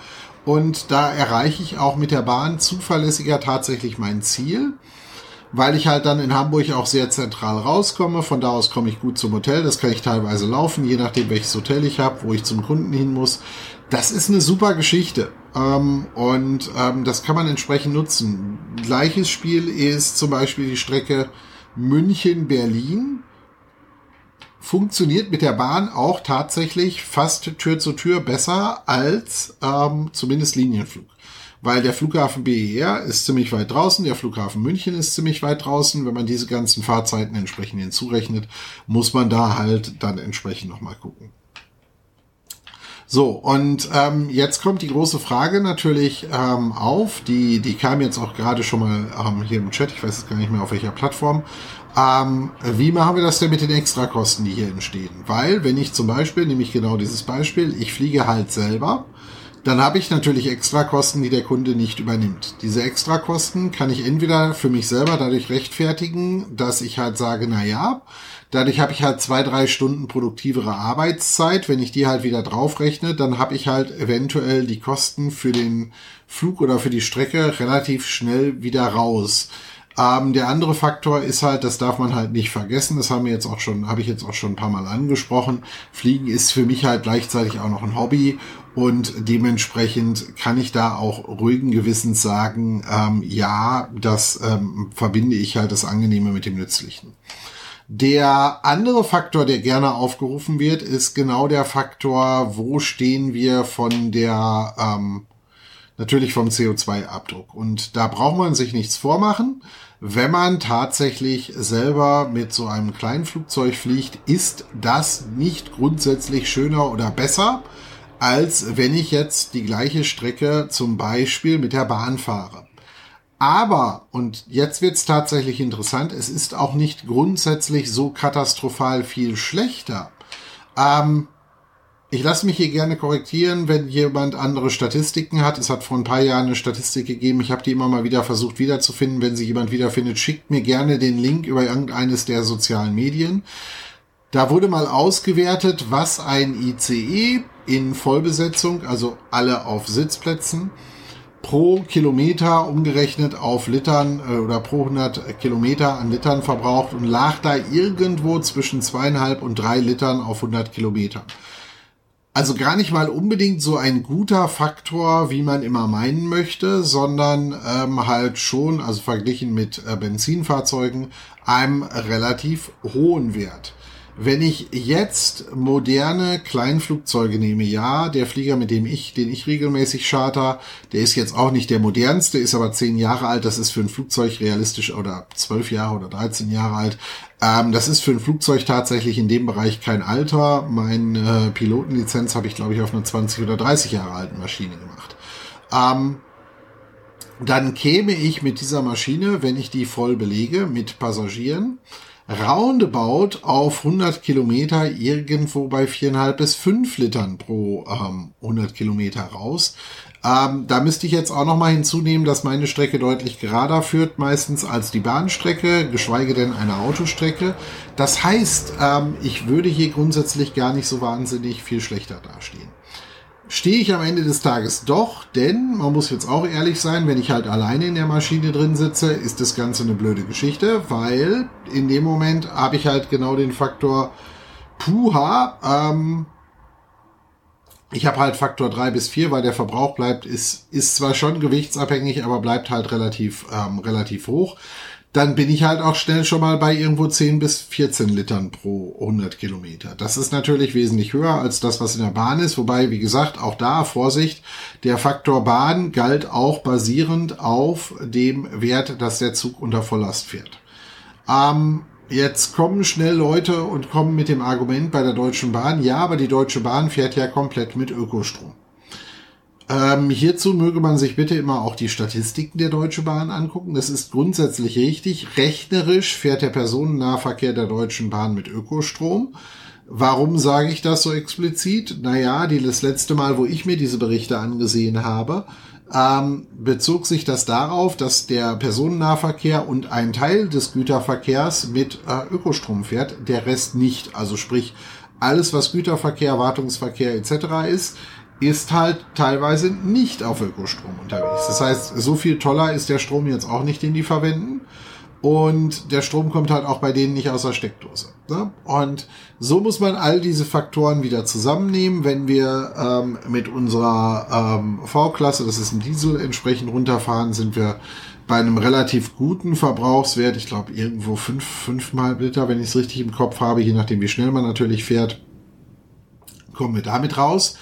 und da erreiche ich auch mit der Bahn zuverlässiger tatsächlich mein Ziel weil ich halt dann in Hamburg auch sehr zentral rauskomme. Von da aus komme ich gut zum Hotel. Das kann ich teilweise laufen, je nachdem welches Hotel ich habe, wo ich zum Kunden hin muss. Das ist eine super Geschichte. Ähm, und ähm, das kann man entsprechend nutzen. Gleiches Spiel ist zum Beispiel die Strecke München-Berlin. Funktioniert mit der Bahn auch tatsächlich fast Tür zu Tür besser als ähm, zumindest Linienflug weil der Flughafen BER ist ziemlich weit draußen, der Flughafen München ist ziemlich weit draußen. Wenn man diese ganzen Fahrzeiten entsprechend hinzurechnet, muss man da halt dann entsprechend nochmal gucken. So, und ähm, jetzt kommt die große Frage natürlich ähm, auf, die, die kam jetzt auch gerade schon mal ähm, hier im Chat, ich weiß jetzt gar nicht mehr auf welcher Plattform. Ähm, wie machen wir das denn mit den Extrakosten, die hier entstehen? Weil, wenn ich zum Beispiel, nehme ich genau dieses Beispiel, ich fliege halt selber, dann habe ich natürlich Extrakosten, die der Kunde nicht übernimmt. Diese Extrakosten kann ich entweder für mich selber dadurch rechtfertigen, dass ich halt sage, na ja, dadurch habe ich halt zwei, drei Stunden produktivere Arbeitszeit. Wenn ich die halt wieder draufrechne, dann habe ich halt eventuell die Kosten für den Flug oder für die Strecke relativ schnell wieder raus. Ähm, der andere Faktor ist halt, das darf man halt nicht vergessen. Das haben wir jetzt auch schon, habe ich jetzt auch schon ein paar Mal angesprochen. Fliegen ist für mich halt gleichzeitig auch noch ein Hobby und dementsprechend kann ich da auch ruhigen Gewissens sagen, ähm, ja, das ähm, verbinde ich halt das Angenehme mit dem Nützlichen. Der andere Faktor, der gerne aufgerufen wird, ist genau der Faktor, wo stehen wir von der, ähm, natürlich vom CO2-Abdruck. Und da braucht man sich nichts vormachen. Wenn man tatsächlich selber mit so einem kleinen Flugzeug fliegt, ist das nicht grundsätzlich schöner oder besser, als wenn ich jetzt die gleiche Strecke zum Beispiel mit der Bahn fahre. Aber, und jetzt wird's tatsächlich interessant, es ist auch nicht grundsätzlich so katastrophal viel schlechter. Ähm, ich lasse mich hier gerne korrigieren, wenn jemand andere Statistiken hat. Es hat vor ein paar Jahren eine Statistik gegeben. Ich habe die immer mal wieder versucht wiederzufinden. Wenn sie jemand wiederfindet, schickt mir gerne den Link über irgendeines der sozialen Medien. Da wurde mal ausgewertet, was ein ICE in Vollbesetzung, also alle auf Sitzplätzen, pro Kilometer umgerechnet auf Litern äh, oder pro 100 Kilometer an Litern verbraucht und lag da irgendwo zwischen zweieinhalb und drei Litern auf 100 Kilometer. Also gar nicht mal unbedingt so ein guter Faktor, wie man immer meinen möchte, sondern ähm, halt schon, also verglichen mit äh, Benzinfahrzeugen, einem relativ hohen Wert. Wenn ich jetzt moderne Kleinflugzeuge nehme, ja, der Flieger, mit dem ich, den ich regelmäßig charter, der ist jetzt auch nicht der modernste, ist aber zehn Jahre alt. Das ist für ein Flugzeug realistisch oder zwölf Jahre oder 13 Jahre alt. Ähm, das ist für ein Flugzeug tatsächlich in dem Bereich kein Alter. Meine äh, Pilotenlizenz habe ich, glaube ich, auf einer 20 oder 30 Jahre alten Maschine gemacht. Ähm, dann käme ich mit dieser Maschine, wenn ich die voll belege, mit Passagieren, roundabout auf 100 Kilometer irgendwo bei 4,5 bis 5 Litern pro ähm, 100 Kilometer raus. Ähm, da müsste ich jetzt auch noch mal hinzunehmen, dass meine Strecke deutlich gerader führt, meistens als die Bahnstrecke, geschweige denn eine Autostrecke. Das heißt, ähm, ich würde hier grundsätzlich gar nicht so wahnsinnig viel schlechter dastehen stehe ich am Ende des Tages doch, denn man muss jetzt auch ehrlich sein, wenn ich halt alleine in der Maschine drin sitze, ist das Ganze eine blöde Geschichte, weil in dem Moment habe ich halt genau den Faktor Puha. Ähm, ich habe halt Faktor drei bis vier, weil der Verbrauch bleibt, ist, ist zwar schon gewichtsabhängig, aber bleibt halt relativ, ähm, relativ hoch dann bin ich halt auch schnell schon mal bei irgendwo 10 bis 14 Litern pro 100 Kilometer. Das ist natürlich wesentlich höher als das, was in der Bahn ist. Wobei, wie gesagt, auch da Vorsicht, der Faktor Bahn galt auch basierend auf dem Wert, dass der Zug unter Volllast fährt. Ähm, jetzt kommen schnell Leute und kommen mit dem Argument bei der Deutschen Bahn, ja, aber die Deutsche Bahn fährt ja komplett mit Ökostrom. Ähm, hierzu möge man sich bitte immer auch die Statistiken der Deutschen Bahn angucken. Das ist grundsätzlich richtig. Rechnerisch fährt der Personennahverkehr der Deutschen Bahn mit Ökostrom. Warum sage ich das so explizit? Naja, die, das letzte Mal, wo ich mir diese Berichte angesehen habe, ähm, bezog sich das darauf, dass der Personennahverkehr und ein Teil des Güterverkehrs mit äh, Ökostrom fährt, der Rest nicht. Also sprich, alles, was Güterverkehr, Wartungsverkehr etc. ist, ist halt teilweise nicht auf Ökostrom unterwegs. Das heißt, so viel toller ist der Strom jetzt auch nicht, den die verwenden. Und der Strom kommt halt auch bei denen nicht aus der Steckdose. Ne? Und so muss man all diese Faktoren wieder zusammennehmen. Wenn wir ähm, mit unserer ähm, V-Klasse, das ist ein Diesel, entsprechend runterfahren, sind wir bei einem relativ guten Verbrauchswert. Ich glaube, irgendwo fünf, fünfmal Liter, wenn ich es richtig im Kopf habe, je nachdem, wie schnell man natürlich fährt, kommen wir damit raus.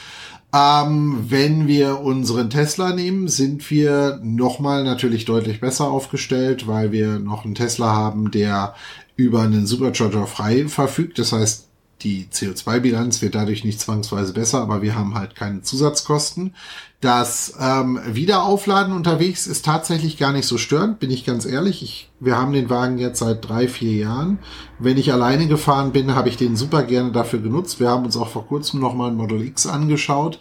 Ähm, wenn wir unseren Tesla nehmen, sind wir nochmal natürlich deutlich besser aufgestellt, weil wir noch einen Tesla haben, der über einen Supercharger frei verfügt. Das heißt, die CO2-Bilanz wird dadurch nicht zwangsweise besser, aber wir haben halt keine Zusatzkosten. Das ähm, Wiederaufladen unterwegs ist tatsächlich gar nicht so störend, bin ich ganz ehrlich. Ich, wir haben den Wagen jetzt seit drei, vier Jahren. Wenn ich alleine gefahren bin, habe ich den super gerne dafür genutzt. Wir haben uns auch vor kurzem nochmal ein Model X angeschaut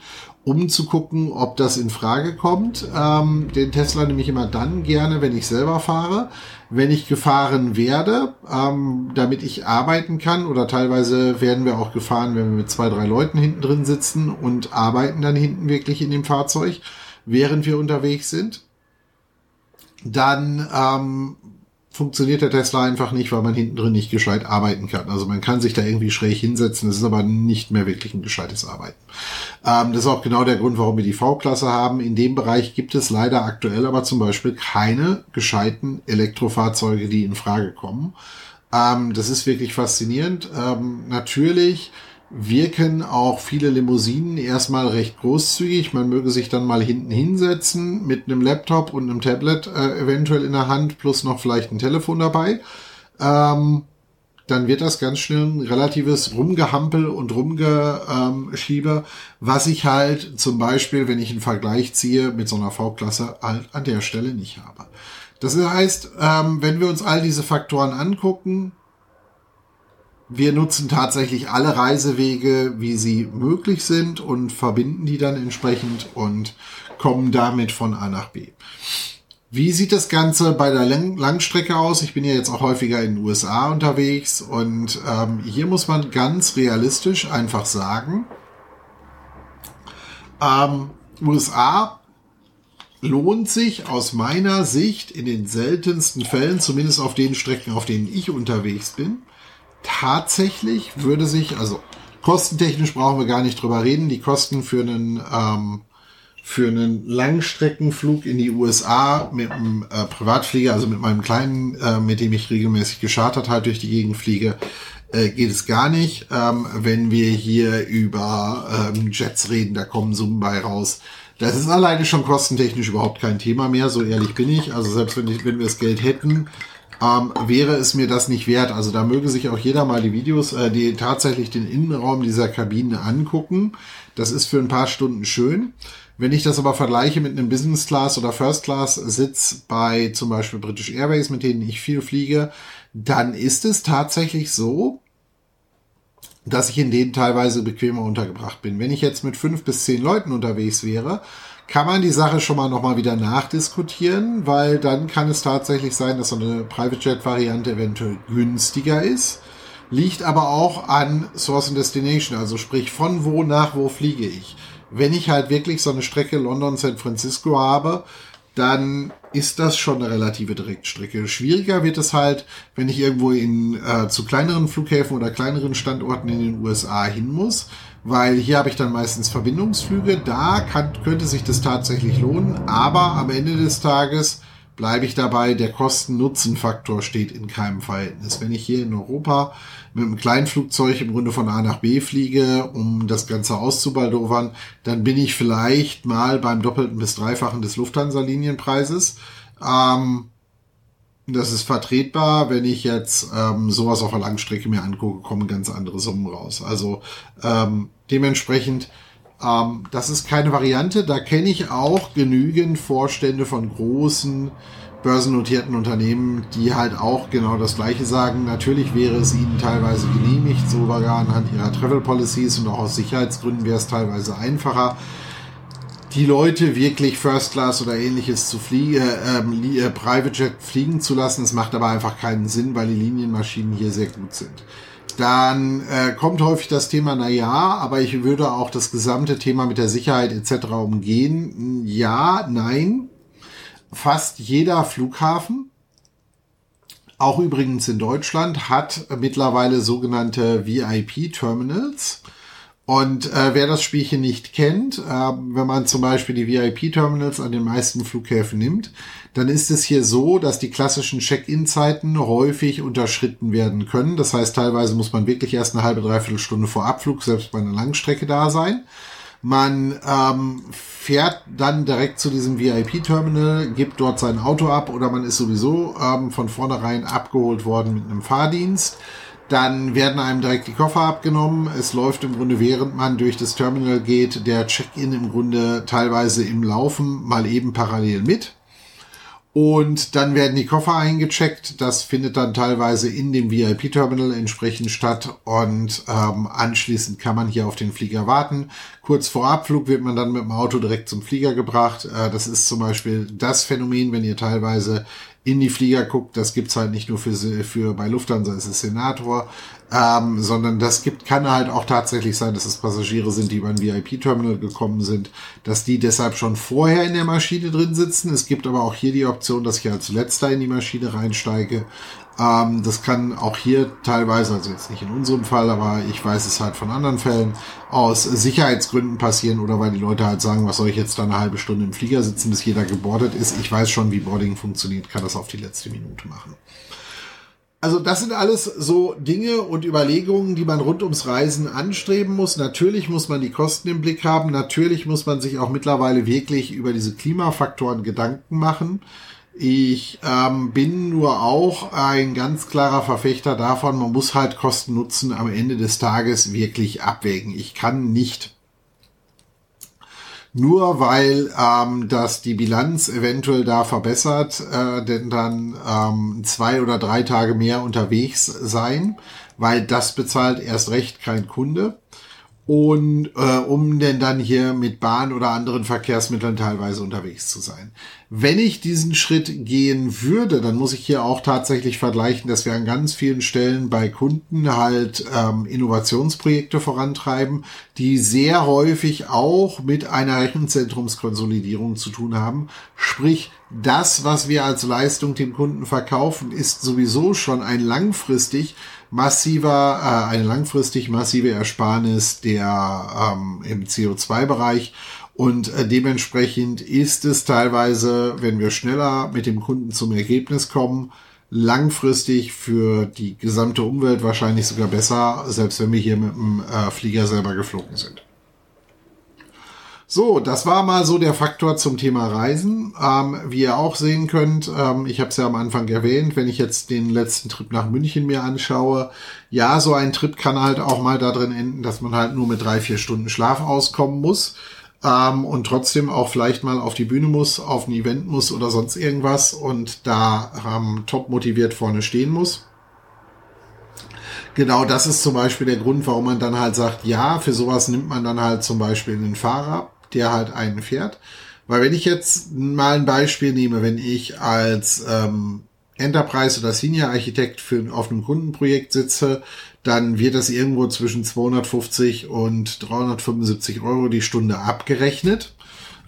um zu gucken, ob das in Frage kommt. Ähm, den Tesla nehme ich immer dann gerne, wenn ich selber fahre. Wenn ich gefahren werde, ähm, damit ich arbeiten kann oder teilweise werden wir auch gefahren, wenn wir mit zwei, drei Leuten hinten drin sitzen und arbeiten dann hinten wirklich in dem Fahrzeug, während wir unterwegs sind. Dann ähm, funktioniert der Tesla einfach nicht, weil man hinten drin nicht gescheit arbeiten kann. Also man kann sich da irgendwie schräg hinsetzen, das ist aber nicht mehr wirklich ein gescheites Arbeiten. Ähm, das ist auch genau der Grund, warum wir die V-Klasse haben. In dem Bereich gibt es leider aktuell aber zum Beispiel keine gescheiten Elektrofahrzeuge, die in Frage kommen. Ähm, das ist wirklich faszinierend. Ähm, natürlich wirken auch viele Limousinen erstmal recht großzügig. Man möge sich dann mal hinten hinsetzen mit einem Laptop und einem Tablet äh, eventuell in der Hand plus noch vielleicht ein Telefon dabei. Ähm, dann wird das ganz schnell ein relatives Rumgehampel und Rumgeschiebe, was ich halt zum Beispiel, wenn ich einen Vergleich ziehe mit so einer V-Klasse, halt an der Stelle nicht habe. Das heißt, ähm, wenn wir uns all diese Faktoren angucken, wir nutzen tatsächlich alle Reisewege, wie sie möglich sind und verbinden die dann entsprechend und kommen damit von A nach B. Wie sieht das Ganze bei der Lang Langstrecke aus? Ich bin ja jetzt auch häufiger in den USA unterwegs und ähm, hier muss man ganz realistisch einfach sagen, ähm, USA lohnt sich aus meiner Sicht in den seltensten Fällen, zumindest auf den Strecken, auf denen ich unterwegs bin, tatsächlich würde sich, also kostentechnisch brauchen wir gar nicht drüber reden, die Kosten für einen, ähm, für einen Langstreckenflug in die USA mit einem äh, Privatflieger, also mit meinem kleinen, äh, mit dem ich regelmäßig geschartert halt durch die Gegend fliege, äh, geht es gar nicht. Ähm, wenn wir hier über ähm, Jets reden, da kommen Summen bei raus. Das ist alleine schon kostentechnisch überhaupt kein Thema mehr, so ehrlich bin ich. Also selbst wenn, ich, wenn wir das Geld hätten, ähm, wäre es mir das nicht wert. Also da möge sich auch jeder mal die Videos, äh, die tatsächlich den Innenraum dieser Kabine angucken. Das ist für ein paar Stunden schön. Wenn ich das aber vergleiche mit einem Business Class oder First Class Sitz bei zum Beispiel British Airways, mit denen ich viel fliege, dann ist es tatsächlich so, dass ich in denen teilweise bequemer untergebracht bin. Wenn ich jetzt mit fünf bis zehn Leuten unterwegs wäre, kann man die Sache schon mal nochmal wieder nachdiskutieren, weil dann kann es tatsächlich sein, dass so eine Private Jet Variante eventuell günstiger ist. Liegt aber auch an Source and Destination, also sprich von wo nach wo fliege ich. Wenn ich halt wirklich so eine Strecke London-San Francisco habe, dann ist das schon eine relative Direktstrecke. Schwieriger wird es halt, wenn ich irgendwo in äh, zu kleineren Flughäfen oder kleineren Standorten in den USA hin muss weil hier habe ich dann meistens Verbindungsflüge. Da kann, könnte sich das tatsächlich lohnen, aber am Ende des Tages bleibe ich dabei, der Kosten-Nutzen-Faktor steht in keinem Verhältnis. Wenn ich hier in Europa mit einem kleinen Flugzeug im Grunde von A nach B fliege, um das Ganze auszubaldowern, dann bin ich vielleicht mal beim doppelten bis dreifachen des Lufthansa-Linienpreises. Ähm, das ist vertretbar. Wenn ich jetzt ähm, sowas auf der Langstrecke mir angucke, kommen ganz andere Summen raus. Also ähm, dementsprechend, ähm, das ist keine Variante. Da kenne ich auch genügend Vorstände von großen börsennotierten Unternehmen, die halt auch genau das Gleiche sagen. Natürlich wäre es ihnen teilweise genehmigt, sogar anhand ihrer Travel Policies und auch aus Sicherheitsgründen wäre es teilweise einfacher die Leute wirklich First Class oder ähnliches zu fliegen, äh, äh, Private Jet fliegen zu lassen. Es macht aber einfach keinen Sinn, weil die Linienmaschinen hier sehr gut sind. Dann äh, kommt häufig das Thema, na ja, aber ich würde auch das gesamte Thema mit der Sicherheit etc. umgehen. Ja, nein. Fast jeder Flughafen, auch übrigens in Deutschland, hat mittlerweile sogenannte VIP-Terminals. Und äh, wer das Spielchen nicht kennt, äh, wenn man zum Beispiel die VIP-Terminals an den meisten Flughäfen nimmt, dann ist es hier so, dass die klassischen Check-in-Zeiten häufig unterschritten werden können. Das heißt, teilweise muss man wirklich erst eine halbe, dreiviertel Stunde vor Abflug, selbst bei einer Langstrecke da sein. Man ähm, fährt dann direkt zu diesem VIP-Terminal, gibt dort sein Auto ab oder man ist sowieso ähm, von vornherein abgeholt worden mit einem Fahrdienst. Dann werden einem direkt die Koffer abgenommen. Es läuft im Grunde, während man durch das Terminal geht, der Check-in im Grunde teilweise im Laufen mal eben parallel mit. Und dann werden die Koffer eingecheckt. Das findet dann teilweise in dem VIP-Terminal entsprechend statt. Und ähm, anschließend kann man hier auf den Flieger warten. Kurz vor Abflug wird man dann mit dem Auto direkt zum Flieger gebracht. Äh, das ist zum Beispiel das Phänomen, wenn ihr teilweise in die Flieger guckt. Das gibt's halt nicht nur für, für bei Lufthansa ist es Senator, ähm, sondern das gibt, kann halt auch tatsächlich sein, dass es Passagiere sind, die über ein VIP-Terminal gekommen sind, dass die deshalb schon vorher in der Maschine drin sitzen. Es gibt aber auch hier die Option, dass ich als letzter in die Maschine reinsteige. Ähm, das kann auch hier teilweise, also jetzt nicht in unserem Fall, aber ich weiß es halt von anderen Fällen, aus Sicherheitsgründen passieren oder weil die Leute halt sagen, was soll ich jetzt da eine halbe Stunde im Flieger sitzen, bis jeder gebordet ist. Ich weiß schon, wie Boarding funktioniert, kann das auf die letzte Minute machen. Also das sind alles so Dinge und Überlegungen, die man rund ums Reisen anstreben muss. Natürlich muss man die Kosten im Blick haben. Natürlich muss man sich auch mittlerweile wirklich über diese Klimafaktoren Gedanken machen. Ich ähm, bin nur auch ein ganz klarer Verfechter davon, man muss halt Kosten Nutzen am Ende des Tages wirklich abwägen. Ich kann nicht nur weil ähm, das die Bilanz eventuell da verbessert, äh, denn dann ähm, zwei oder drei Tage mehr unterwegs sein, weil das bezahlt erst recht kein Kunde und äh, um denn dann hier mit Bahn oder anderen Verkehrsmitteln teilweise unterwegs zu sein. Wenn ich diesen Schritt gehen würde, dann muss ich hier auch tatsächlich vergleichen, dass wir an ganz vielen Stellen bei Kunden halt ähm, Innovationsprojekte vorantreiben, die sehr häufig auch mit einer Rechenzentrumskonsolidierung zu tun haben. Sprich, das, was wir als Leistung dem Kunden verkaufen, ist sowieso schon ein langfristig massiver, äh, eine langfristig massive Ersparnis der ähm, im CO2-Bereich. Und äh, dementsprechend ist es teilweise, wenn wir schneller mit dem Kunden zum Ergebnis kommen, langfristig für die gesamte Umwelt wahrscheinlich sogar besser, selbst wenn wir hier mit dem äh, Flieger selber geflogen sind. So, das war mal so der Faktor zum Thema Reisen. Ähm, wie ihr auch sehen könnt, ähm, ich habe es ja am Anfang erwähnt, wenn ich jetzt den letzten Trip nach München mir anschaue, ja, so ein Trip kann halt auch mal darin enden, dass man halt nur mit drei, vier Stunden Schlaf auskommen muss ähm, und trotzdem auch vielleicht mal auf die Bühne muss, auf ein Event muss oder sonst irgendwas und da ähm, top motiviert vorne stehen muss. Genau, das ist zum Beispiel der Grund, warum man dann halt sagt, ja, für sowas nimmt man dann halt zum Beispiel einen Fahrer der halt einen fährt. Weil wenn ich jetzt mal ein Beispiel nehme, wenn ich als ähm, Enterprise oder Senior Architekt für, auf einem Kundenprojekt sitze, dann wird das irgendwo zwischen 250 und 375 Euro die Stunde abgerechnet.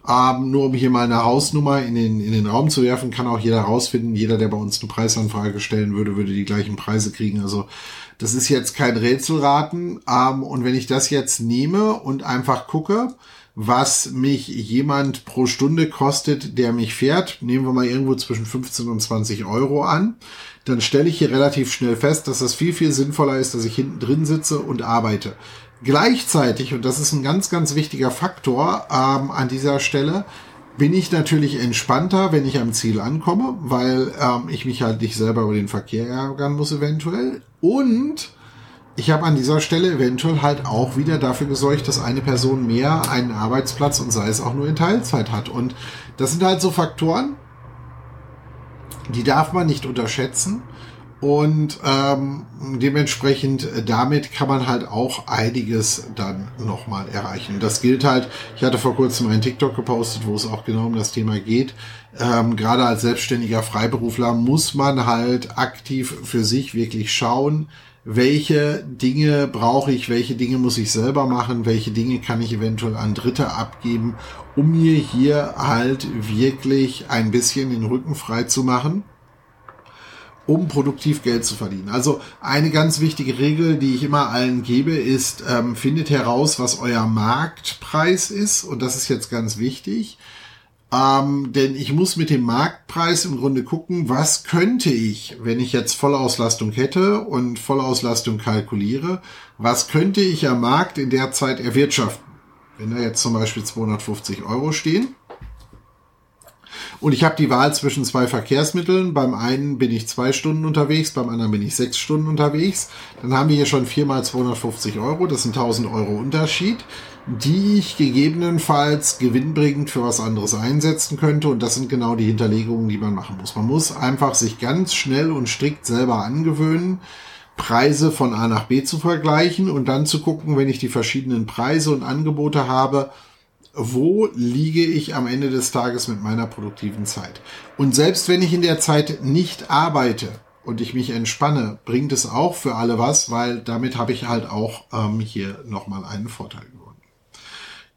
Ähm, nur um hier mal eine Hausnummer in den, in den Raum zu werfen, kann auch jeder rausfinden. Jeder, der bei uns eine Preisanfrage stellen würde, würde die gleichen Preise kriegen. Also das ist jetzt kein Rätselraten. Ähm, und wenn ich das jetzt nehme und einfach gucke, was mich jemand pro Stunde kostet, der mich fährt, nehmen wir mal irgendwo zwischen 15 und 20 Euro an, dann stelle ich hier relativ schnell fest, dass das viel, viel sinnvoller ist, dass ich hinten drin sitze und arbeite. Gleichzeitig, und das ist ein ganz, ganz wichtiger Faktor ähm, an dieser Stelle, bin ich natürlich entspannter, wenn ich am Ziel ankomme, weil ähm, ich mich halt nicht selber über den Verkehr ärgern muss eventuell. Und ich habe an dieser Stelle eventuell halt auch wieder dafür gesorgt, dass eine Person mehr einen Arbeitsplatz und sei es auch nur in Teilzeit hat. Und das sind halt so Faktoren, die darf man nicht unterschätzen. Und ähm, dementsprechend äh, damit kann man halt auch einiges dann nochmal erreichen. Das gilt halt, ich hatte vor kurzem einen TikTok gepostet, wo es auch genau um das Thema geht. Ähm, gerade als selbstständiger Freiberufler muss man halt aktiv für sich wirklich schauen, welche Dinge brauche ich, welche Dinge muss ich selber machen, welche Dinge kann ich eventuell an Dritte abgeben, um mir hier halt wirklich ein bisschen den Rücken frei zu machen, um produktiv Geld zu verdienen. Also eine ganz wichtige Regel, die ich immer allen gebe, ist, ähm, findet heraus, was euer Marktpreis ist. Und das ist jetzt ganz wichtig. Ähm, denn ich muss mit dem Marktpreis im Grunde gucken, was könnte ich, wenn ich jetzt Vollauslastung hätte und Vollauslastung kalkuliere, was könnte ich am Markt in der Zeit erwirtschaften? Wenn da jetzt zum Beispiel 250 Euro stehen. Und ich habe die Wahl zwischen zwei Verkehrsmitteln, beim einen bin ich zwei Stunden unterwegs, beim anderen bin ich sechs Stunden unterwegs, dann haben wir hier schon viermal 250 Euro, das sind 1000 Euro Unterschied die ich gegebenenfalls gewinnbringend für was anderes einsetzen könnte. Und das sind genau die Hinterlegungen, die man machen muss. Man muss einfach sich ganz schnell und strikt selber angewöhnen, Preise von A nach B zu vergleichen und dann zu gucken, wenn ich die verschiedenen Preise und Angebote habe, wo liege ich am Ende des Tages mit meiner produktiven Zeit. Und selbst wenn ich in der Zeit nicht arbeite und ich mich entspanne, bringt es auch für alle was, weil damit habe ich halt auch ähm, hier nochmal einen Vorteil.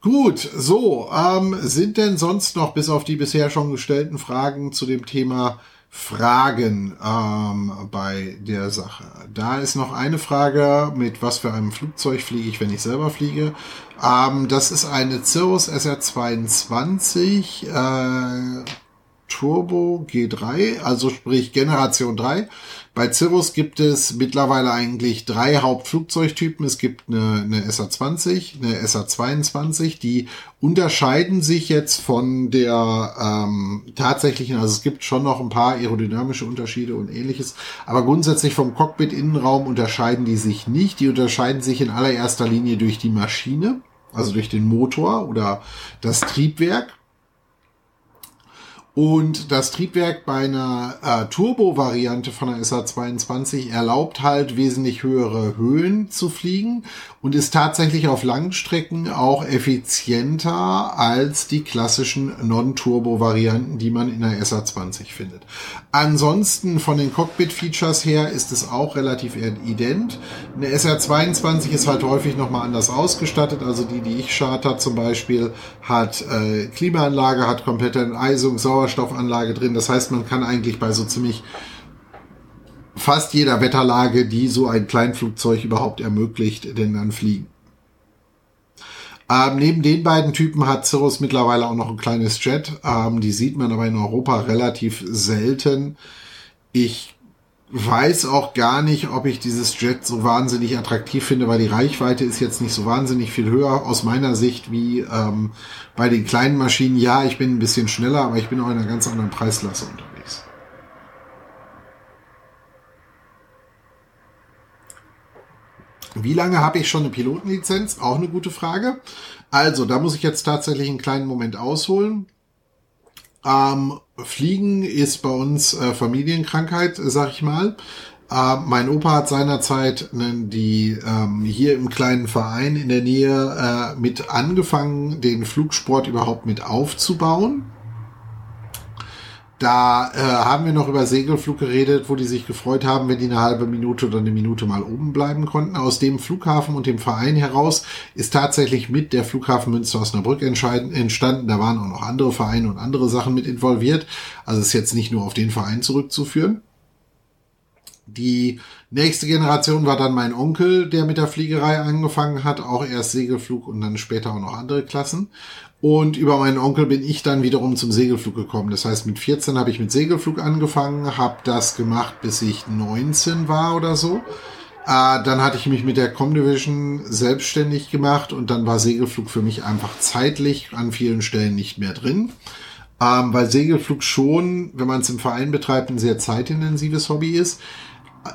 Gut, so, ähm, sind denn sonst noch bis auf die bisher schon gestellten Fragen zu dem Thema Fragen ähm, bei der Sache? Da ist noch eine Frage, mit was für einem Flugzeug fliege ich, wenn ich selber fliege. Ähm, das ist eine Cirrus SR22 äh, Turbo G3, also sprich Generation 3. Bei Cirrus gibt es mittlerweile eigentlich drei Hauptflugzeugtypen. Es gibt eine, eine SA-20, eine SA-22, die unterscheiden sich jetzt von der ähm, tatsächlichen, also es gibt schon noch ein paar aerodynamische Unterschiede und ähnliches, aber grundsätzlich vom Cockpit-Innenraum unterscheiden die sich nicht. Die unterscheiden sich in allererster Linie durch die Maschine, also durch den Motor oder das Triebwerk. Und das Triebwerk bei einer äh, Turbo-Variante von der SA22 erlaubt halt wesentlich höhere Höhen zu fliegen und ist tatsächlich auf Langstrecken auch effizienter als die klassischen Non-Turbo-Varianten, die man in der SA20 findet. Ansonsten von den Cockpit-Features her ist es auch relativ ident. Eine SR22 ist halt häufig nochmal anders ausgestattet. Also die, die ich charter zum Beispiel, hat äh, Klimaanlage, hat komplette Enteisung, Sauerstoff, Sauerstoffanlage drin. Das heißt, man kann eigentlich bei so ziemlich fast jeder Wetterlage, die so ein Kleinflugzeug überhaupt ermöglicht, denn dann fliegen. Ähm, neben den beiden Typen hat Cirrus mittlerweile auch noch ein kleines Jet. Ähm, die sieht man aber in Europa relativ selten. Ich weiß auch gar nicht, ob ich dieses Jet so wahnsinnig attraktiv finde, weil die Reichweite ist jetzt nicht so wahnsinnig viel höher aus meiner Sicht wie ähm, bei den kleinen Maschinen. Ja, ich bin ein bisschen schneller, aber ich bin auch in einer ganz anderen Preisklasse unterwegs. Wie lange habe ich schon eine Pilotenlizenz? Auch eine gute Frage. Also, da muss ich jetzt tatsächlich einen kleinen Moment ausholen. Ähm, Fliegen ist bei uns äh, Familienkrankheit, sag ich mal. Äh, mein Opa hat seinerzeit ne, die ähm, hier im kleinen Verein in der Nähe äh, mit angefangen, den Flugsport überhaupt mit aufzubauen. Da äh, haben wir noch über Segelflug geredet, wo die sich gefreut haben, wenn die eine halbe Minute oder eine Minute mal oben bleiben konnten. Aus dem Flughafen und dem Verein heraus ist tatsächlich mit der Flughafen Münster Osnabrück entstanden. Da waren auch noch andere Vereine und andere Sachen mit involviert. Also ist jetzt nicht nur auf den Verein zurückzuführen. Die nächste Generation war dann mein Onkel, der mit der Fliegerei angefangen hat, auch erst Segelflug und dann später auch noch andere Klassen. Und über meinen Onkel bin ich dann wiederum zum Segelflug gekommen. Das heißt, mit 14 habe ich mit Segelflug angefangen, habe das gemacht, bis ich 19 war oder so. Äh, dann hatte ich mich mit der Comdivision selbstständig gemacht und dann war Segelflug für mich einfach zeitlich an vielen Stellen nicht mehr drin. Ähm, weil Segelflug schon, wenn man es im Verein betreibt, ein sehr zeitintensives Hobby ist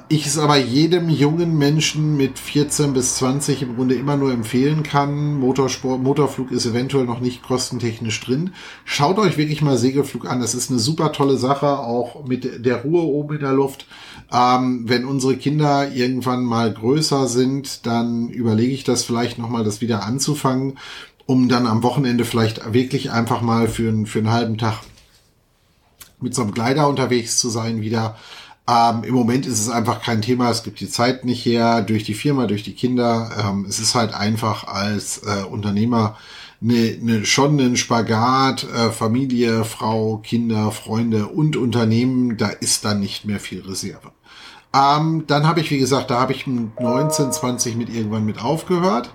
ich es aber jedem jungen Menschen mit 14 bis 20 im Grunde immer nur empfehlen kann. Motorsport, Motorflug ist eventuell noch nicht kostentechnisch drin. Schaut euch wirklich mal Segelflug an. Das ist eine super tolle Sache, auch mit der Ruhe oben in der Luft. Ähm, wenn unsere Kinder irgendwann mal größer sind, dann überlege ich das vielleicht nochmal, das wieder anzufangen, um dann am Wochenende vielleicht wirklich einfach mal für, für einen halben Tag mit so einem Kleider unterwegs zu sein wieder ähm, Im Moment ist es einfach kein Thema. Es gibt die Zeit nicht her durch die Firma, durch die Kinder. Ähm, es ist halt einfach als äh, Unternehmer eine, eine, schon ein Spagat, äh, Familie, Frau, Kinder, Freunde und Unternehmen. Da ist dann nicht mehr viel Reserve. Ähm, dann habe ich, wie gesagt, da habe ich 19, 20 mit irgendwann mit aufgehört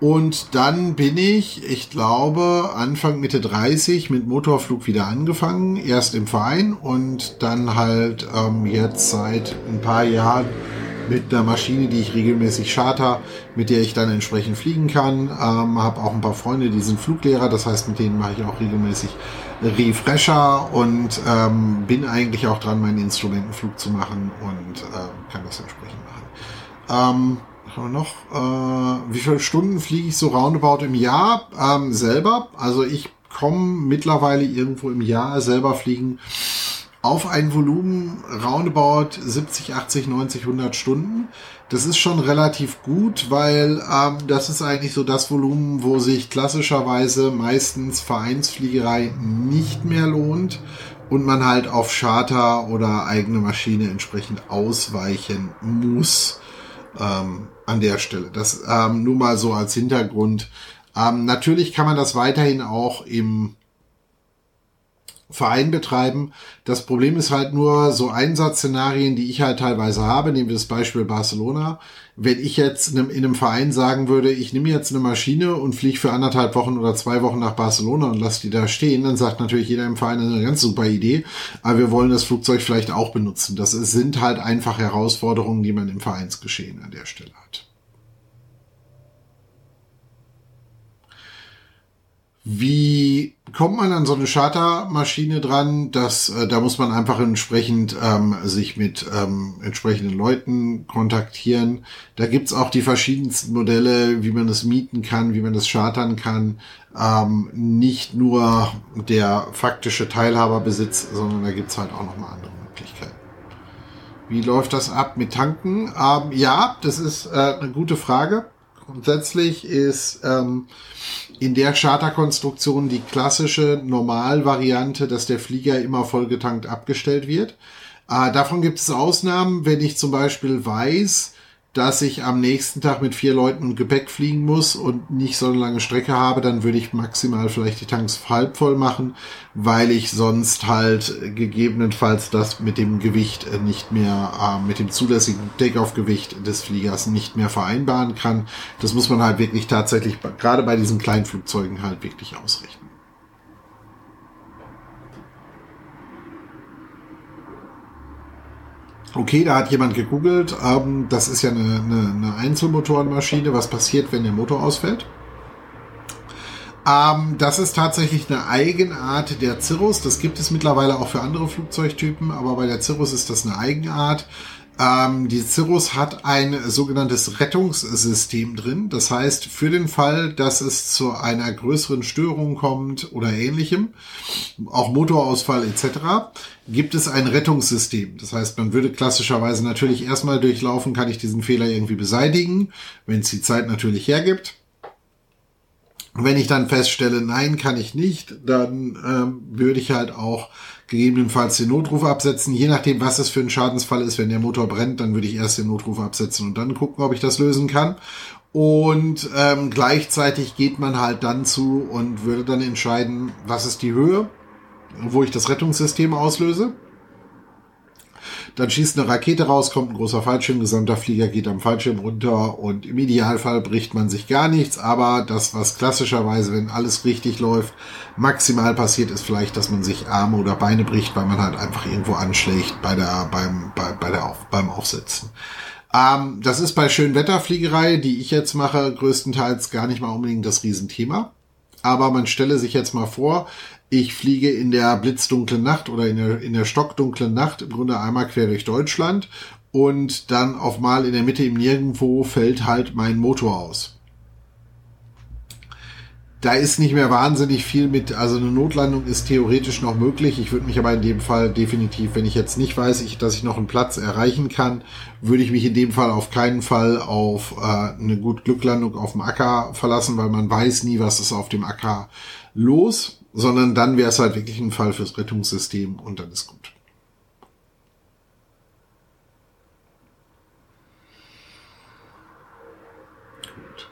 und dann bin ich, ich glaube, Anfang Mitte 30 mit Motorflug wieder angefangen. Erst im Verein und dann halt ähm, jetzt seit ein paar Jahren mit einer Maschine, die ich regelmäßig charter, mit der ich dann entsprechend fliegen kann. Ähm, habe auch ein paar Freunde, die sind Fluglehrer, das heißt, mit denen mache ich auch regelmäßig Refresher und ähm, bin eigentlich auch dran, meinen Instrumentenflug zu machen und äh, kann das entsprechend machen. Ähm, noch, äh, wie viele Stunden fliege ich so roundabout im Jahr ähm, selber? Also ich komme mittlerweile irgendwo im Jahr selber fliegen auf ein Volumen roundabout 70, 80, 90, 100 Stunden. Das ist schon relativ gut, weil ähm, das ist eigentlich so das Volumen, wo sich klassischerweise meistens Vereinsfliegerei nicht mehr lohnt und man halt auf Charter oder eigene Maschine entsprechend ausweichen muss. Ähm, an der Stelle. Das ähm, nur mal so als Hintergrund. Ähm, natürlich kann man das weiterhin auch im Verein betreiben. Das Problem ist halt nur so Einsatzszenarien, die ich halt teilweise habe. Nehmen wir das Beispiel Barcelona. Wenn ich jetzt in einem, in einem Verein sagen würde, ich nehme jetzt eine Maschine und fliege für anderthalb Wochen oder zwei Wochen nach Barcelona und lasse die da stehen, dann sagt natürlich jeder im Verein, das ist eine ganz super Idee, aber wir wollen das Flugzeug vielleicht auch benutzen. Das sind halt einfach Herausforderungen, die man im Vereinsgeschehen an der Stelle hat. Wie kommt man an so eine Chartermaschine dran? Das, äh, da muss man einfach entsprechend ähm, sich mit ähm, entsprechenden Leuten kontaktieren. Da gibt's auch die verschiedensten Modelle, wie man das mieten kann, wie man das chartern kann. Ähm, nicht nur der faktische Teilhaberbesitz, sondern da gibt's halt auch nochmal andere Möglichkeiten. Wie läuft das ab mit Tanken? Ähm, ja, das ist äh, eine gute Frage. Grundsätzlich ist ähm, in der Charterkonstruktion die klassische Normalvariante, dass der Flieger immer vollgetankt abgestellt wird. Äh, davon gibt es Ausnahmen, wenn ich zum Beispiel weiß, dass ich am nächsten Tag mit vier Leuten und Gepäck fliegen muss und nicht so eine lange Strecke habe, dann würde ich maximal vielleicht die Tanks halb voll machen, weil ich sonst halt gegebenenfalls das mit dem Gewicht nicht mehr, äh, mit dem zulässigen Takeoff-Gewicht des Fliegers nicht mehr vereinbaren kann. Das muss man halt wirklich tatsächlich, gerade bei diesen kleinen Flugzeugen halt wirklich ausrichten. Okay, da hat jemand gegoogelt. Ähm, das ist ja eine, eine, eine Einzelmotorenmaschine. Was passiert, wenn der Motor ausfällt? Ähm, das ist tatsächlich eine Eigenart der Cirrus. Das gibt es mittlerweile auch für andere Flugzeugtypen, aber bei der Cirrus ist das eine Eigenart. Ähm, die Cirrus hat ein sogenanntes Rettungssystem drin. Das heißt, für den Fall, dass es zu einer größeren Störung kommt oder ähnlichem, auch Motorausfall etc., gibt es ein Rettungssystem. Das heißt, man würde klassischerweise natürlich erstmal durchlaufen, kann ich diesen Fehler irgendwie beseitigen, wenn es die Zeit natürlich hergibt. Wenn ich dann feststelle, nein, kann ich nicht, dann ähm, würde ich halt auch gegebenenfalls den Notruf absetzen. Je nachdem, was es für ein Schadensfall ist, wenn der Motor brennt, dann würde ich erst den Notruf absetzen und dann gucken, ob ich das lösen kann. Und ähm, gleichzeitig geht man halt dann zu und würde dann entscheiden, was ist die Höhe, wo ich das Rettungssystem auslöse. Dann schießt eine Rakete raus, kommt ein großer Fallschirm, gesamter Flieger geht am Fallschirm runter und im Idealfall bricht man sich gar nichts, aber das, was klassischerweise, wenn alles richtig läuft, maximal passiert, ist vielleicht, dass man sich Arme oder Beine bricht, weil man halt einfach irgendwo anschlägt bei der, beim, bei, bei der Auf, beim Aufsetzen. Ähm, das ist bei Schönwetterfliegerei, die ich jetzt mache, größtenteils gar nicht mal unbedingt das Riesenthema. Aber man stelle sich jetzt mal vor, ich fliege in der blitzdunklen Nacht oder in der, in der stockdunklen Nacht im Grunde einmal quer durch Deutschland und dann auf mal in der Mitte im Nirgendwo fällt halt mein Motor aus. Da ist nicht mehr wahnsinnig viel mit, also eine Notlandung ist theoretisch noch möglich. Ich würde mich aber in dem Fall definitiv, wenn ich jetzt nicht weiß, ich, dass ich noch einen Platz erreichen kann, würde ich mich in dem Fall auf keinen Fall auf äh, eine gut Glücklandung auf dem Acker verlassen, weil man weiß nie, was ist auf dem Acker los sondern dann wäre es halt wirklich ein Fall fürs Rettungssystem und dann ist gut. gut.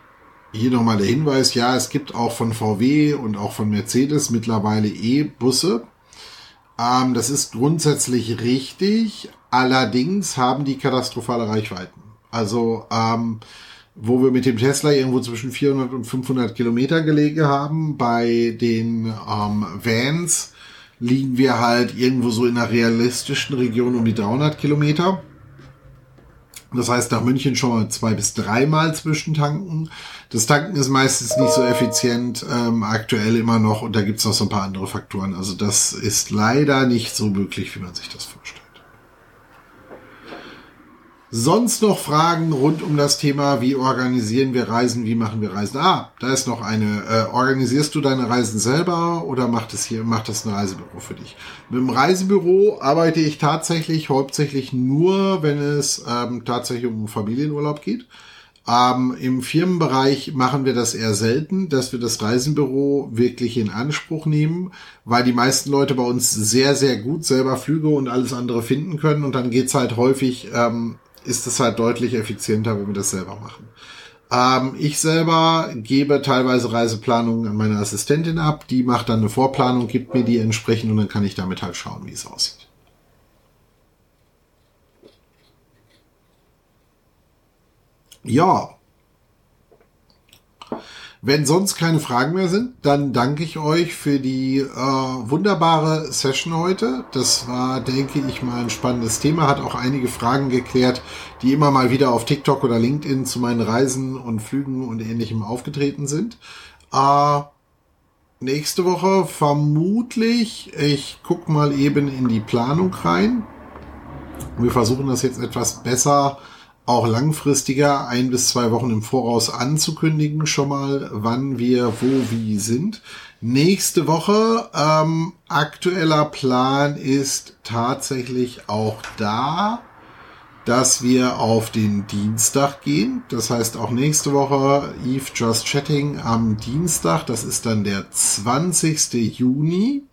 Hier nochmal der Hinweis, ja, es gibt auch von VW und auch von Mercedes mittlerweile E-Busse. Ähm, das ist grundsätzlich richtig, allerdings haben die katastrophale Reichweiten. Also ähm, wo wir mit dem Tesla irgendwo zwischen 400 und 500 Kilometer gelegen haben. Bei den ähm, Vans liegen wir halt irgendwo so in einer realistischen Region um die 300 Kilometer. Das heißt, nach München schon mal zwei bis dreimal zwischentanken. Das Tanken ist meistens nicht so effizient, ähm, aktuell immer noch, und da gibt's noch so ein paar andere Faktoren. Also das ist leider nicht so möglich, wie man sich das vorstellt. Sonst noch Fragen rund um das Thema, wie organisieren wir Reisen, wie machen wir Reisen? Ah, da ist noch eine. Äh, organisierst du deine Reisen selber oder macht es hier, macht das ein Reisebüro für dich? Mit dem Reisebüro arbeite ich tatsächlich hauptsächlich nur, wenn es ähm, tatsächlich um Familienurlaub geht. Ähm, Im Firmenbereich machen wir das eher selten, dass wir das Reisebüro wirklich in Anspruch nehmen, weil die meisten Leute bei uns sehr, sehr gut selber Flüge und alles andere finden können. Und dann geht's halt häufig ähm, ist es halt deutlich effizienter, wenn wir das selber machen. Ähm, ich selber gebe teilweise Reiseplanungen an meine Assistentin ab. Die macht dann eine Vorplanung, gibt mir die entsprechend und dann kann ich damit halt schauen, wie es aussieht. Ja. Wenn sonst keine Fragen mehr sind, dann danke ich euch für die äh, wunderbare Session heute. Das war, denke ich, mal ein spannendes Thema. Hat auch einige Fragen geklärt, die immer mal wieder auf TikTok oder LinkedIn zu meinen Reisen und Flügen und ähnlichem aufgetreten sind. Äh, nächste Woche vermutlich, ich guck mal eben in die Planung rein. Wir versuchen das jetzt etwas besser äh, auch langfristiger ein bis zwei Wochen im Voraus anzukündigen, schon mal, wann wir wo wie sind. Nächste Woche, ähm, aktueller Plan ist tatsächlich auch da, dass wir auf den Dienstag gehen. Das heißt auch nächste Woche Eve Just Chatting am Dienstag. Das ist dann der 20. Juni.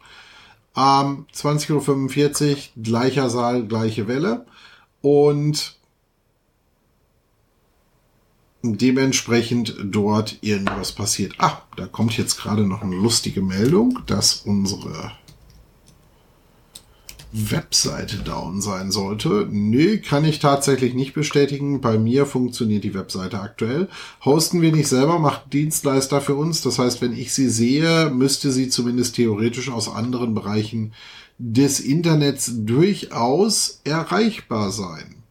Ähm, 20.45 Uhr, gleicher Saal, gleiche Welle. Und dementsprechend dort irgendwas passiert. Ah, da kommt jetzt gerade noch eine lustige Meldung, dass unsere Webseite down sein sollte. Nee, kann ich tatsächlich nicht bestätigen. Bei mir funktioniert die Webseite aktuell. Hosten wir nicht selber, macht Dienstleister für uns. Das heißt, wenn ich sie sehe, müsste sie zumindest theoretisch aus anderen Bereichen des Internets durchaus erreichbar sein.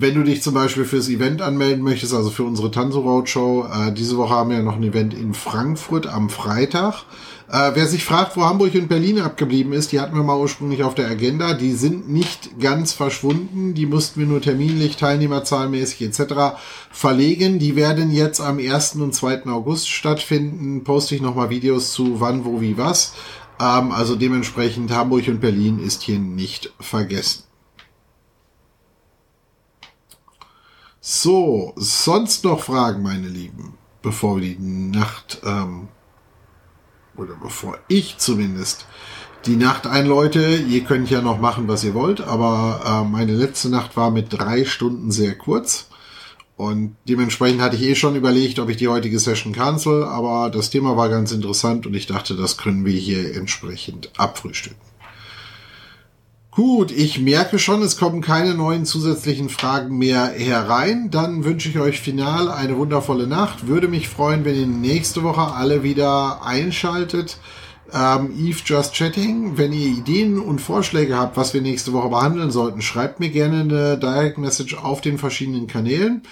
Wenn du dich zum Beispiel fürs Event anmelden möchtest, also für unsere Tanzo Roadshow, äh, diese Woche haben wir ja noch ein Event in Frankfurt am Freitag. Äh, wer sich fragt, wo Hamburg und Berlin abgeblieben ist, die hatten wir mal ursprünglich auf der Agenda. Die sind nicht ganz verschwunden. Die mussten wir nur terminlich, teilnehmerzahlmäßig etc. verlegen. Die werden jetzt am 1. und 2. August stattfinden. Poste ich nochmal Videos zu wann, wo, wie, was. Ähm, also dementsprechend Hamburg und Berlin ist hier nicht vergessen. So, sonst noch Fragen, meine Lieben, bevor wir die Nacht, ähm, oder bevor ich zumindest die Nacht einläute. Ihr könnt ja noch machen, was ihr wollt, aber äh, meine letzte Nacht war mit drei Stunden sehr kurz. Und dementsprechend hatte ich eh schon überlegt, ob ich die heutige Session cancel, aber das Thema war ganz interessant und ich dachte, das können wir hier entsprechend abfrühstücken. Gut, ich merke schon, es kommen keine neuen zusätzlichen Fragen mehr herein. Dann wünsche ich euch final eine wundervolle Nacht. Würde mich freuen, wenn ihr nächste Woche alle wieder einschaltet. Ähm, Eve Just Chatting. Wenn ihr Ideen und Vorschläge habt, was wir nächste Woche behandeln sollten, schreibt mir gerne eine Direct Message auf den verschiedenen Kanälen.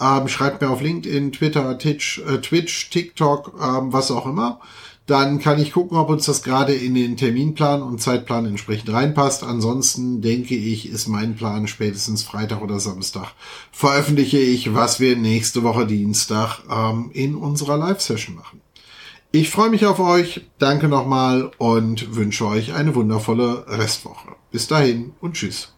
Ähm, schreibt mir auf LinkedIn, Twitter, Twitch, äh, Twitch TikTok, ähm, was auch immer dann kann ich gucken, ob uns das gerade in den Terminplan und Zeitplan entsprechend reinpasst. Ansonsten denke ich, ist mein Plan spätestens Freitag oder Samstag veröffentliche ich, was wir nächste Woche Dienstag ähm, in unserer Live-Session machen. Ich freue mich auf euch, danke nochmal und wünsche euch eine wundervolle Restwoche. Bis dahin und tschüss.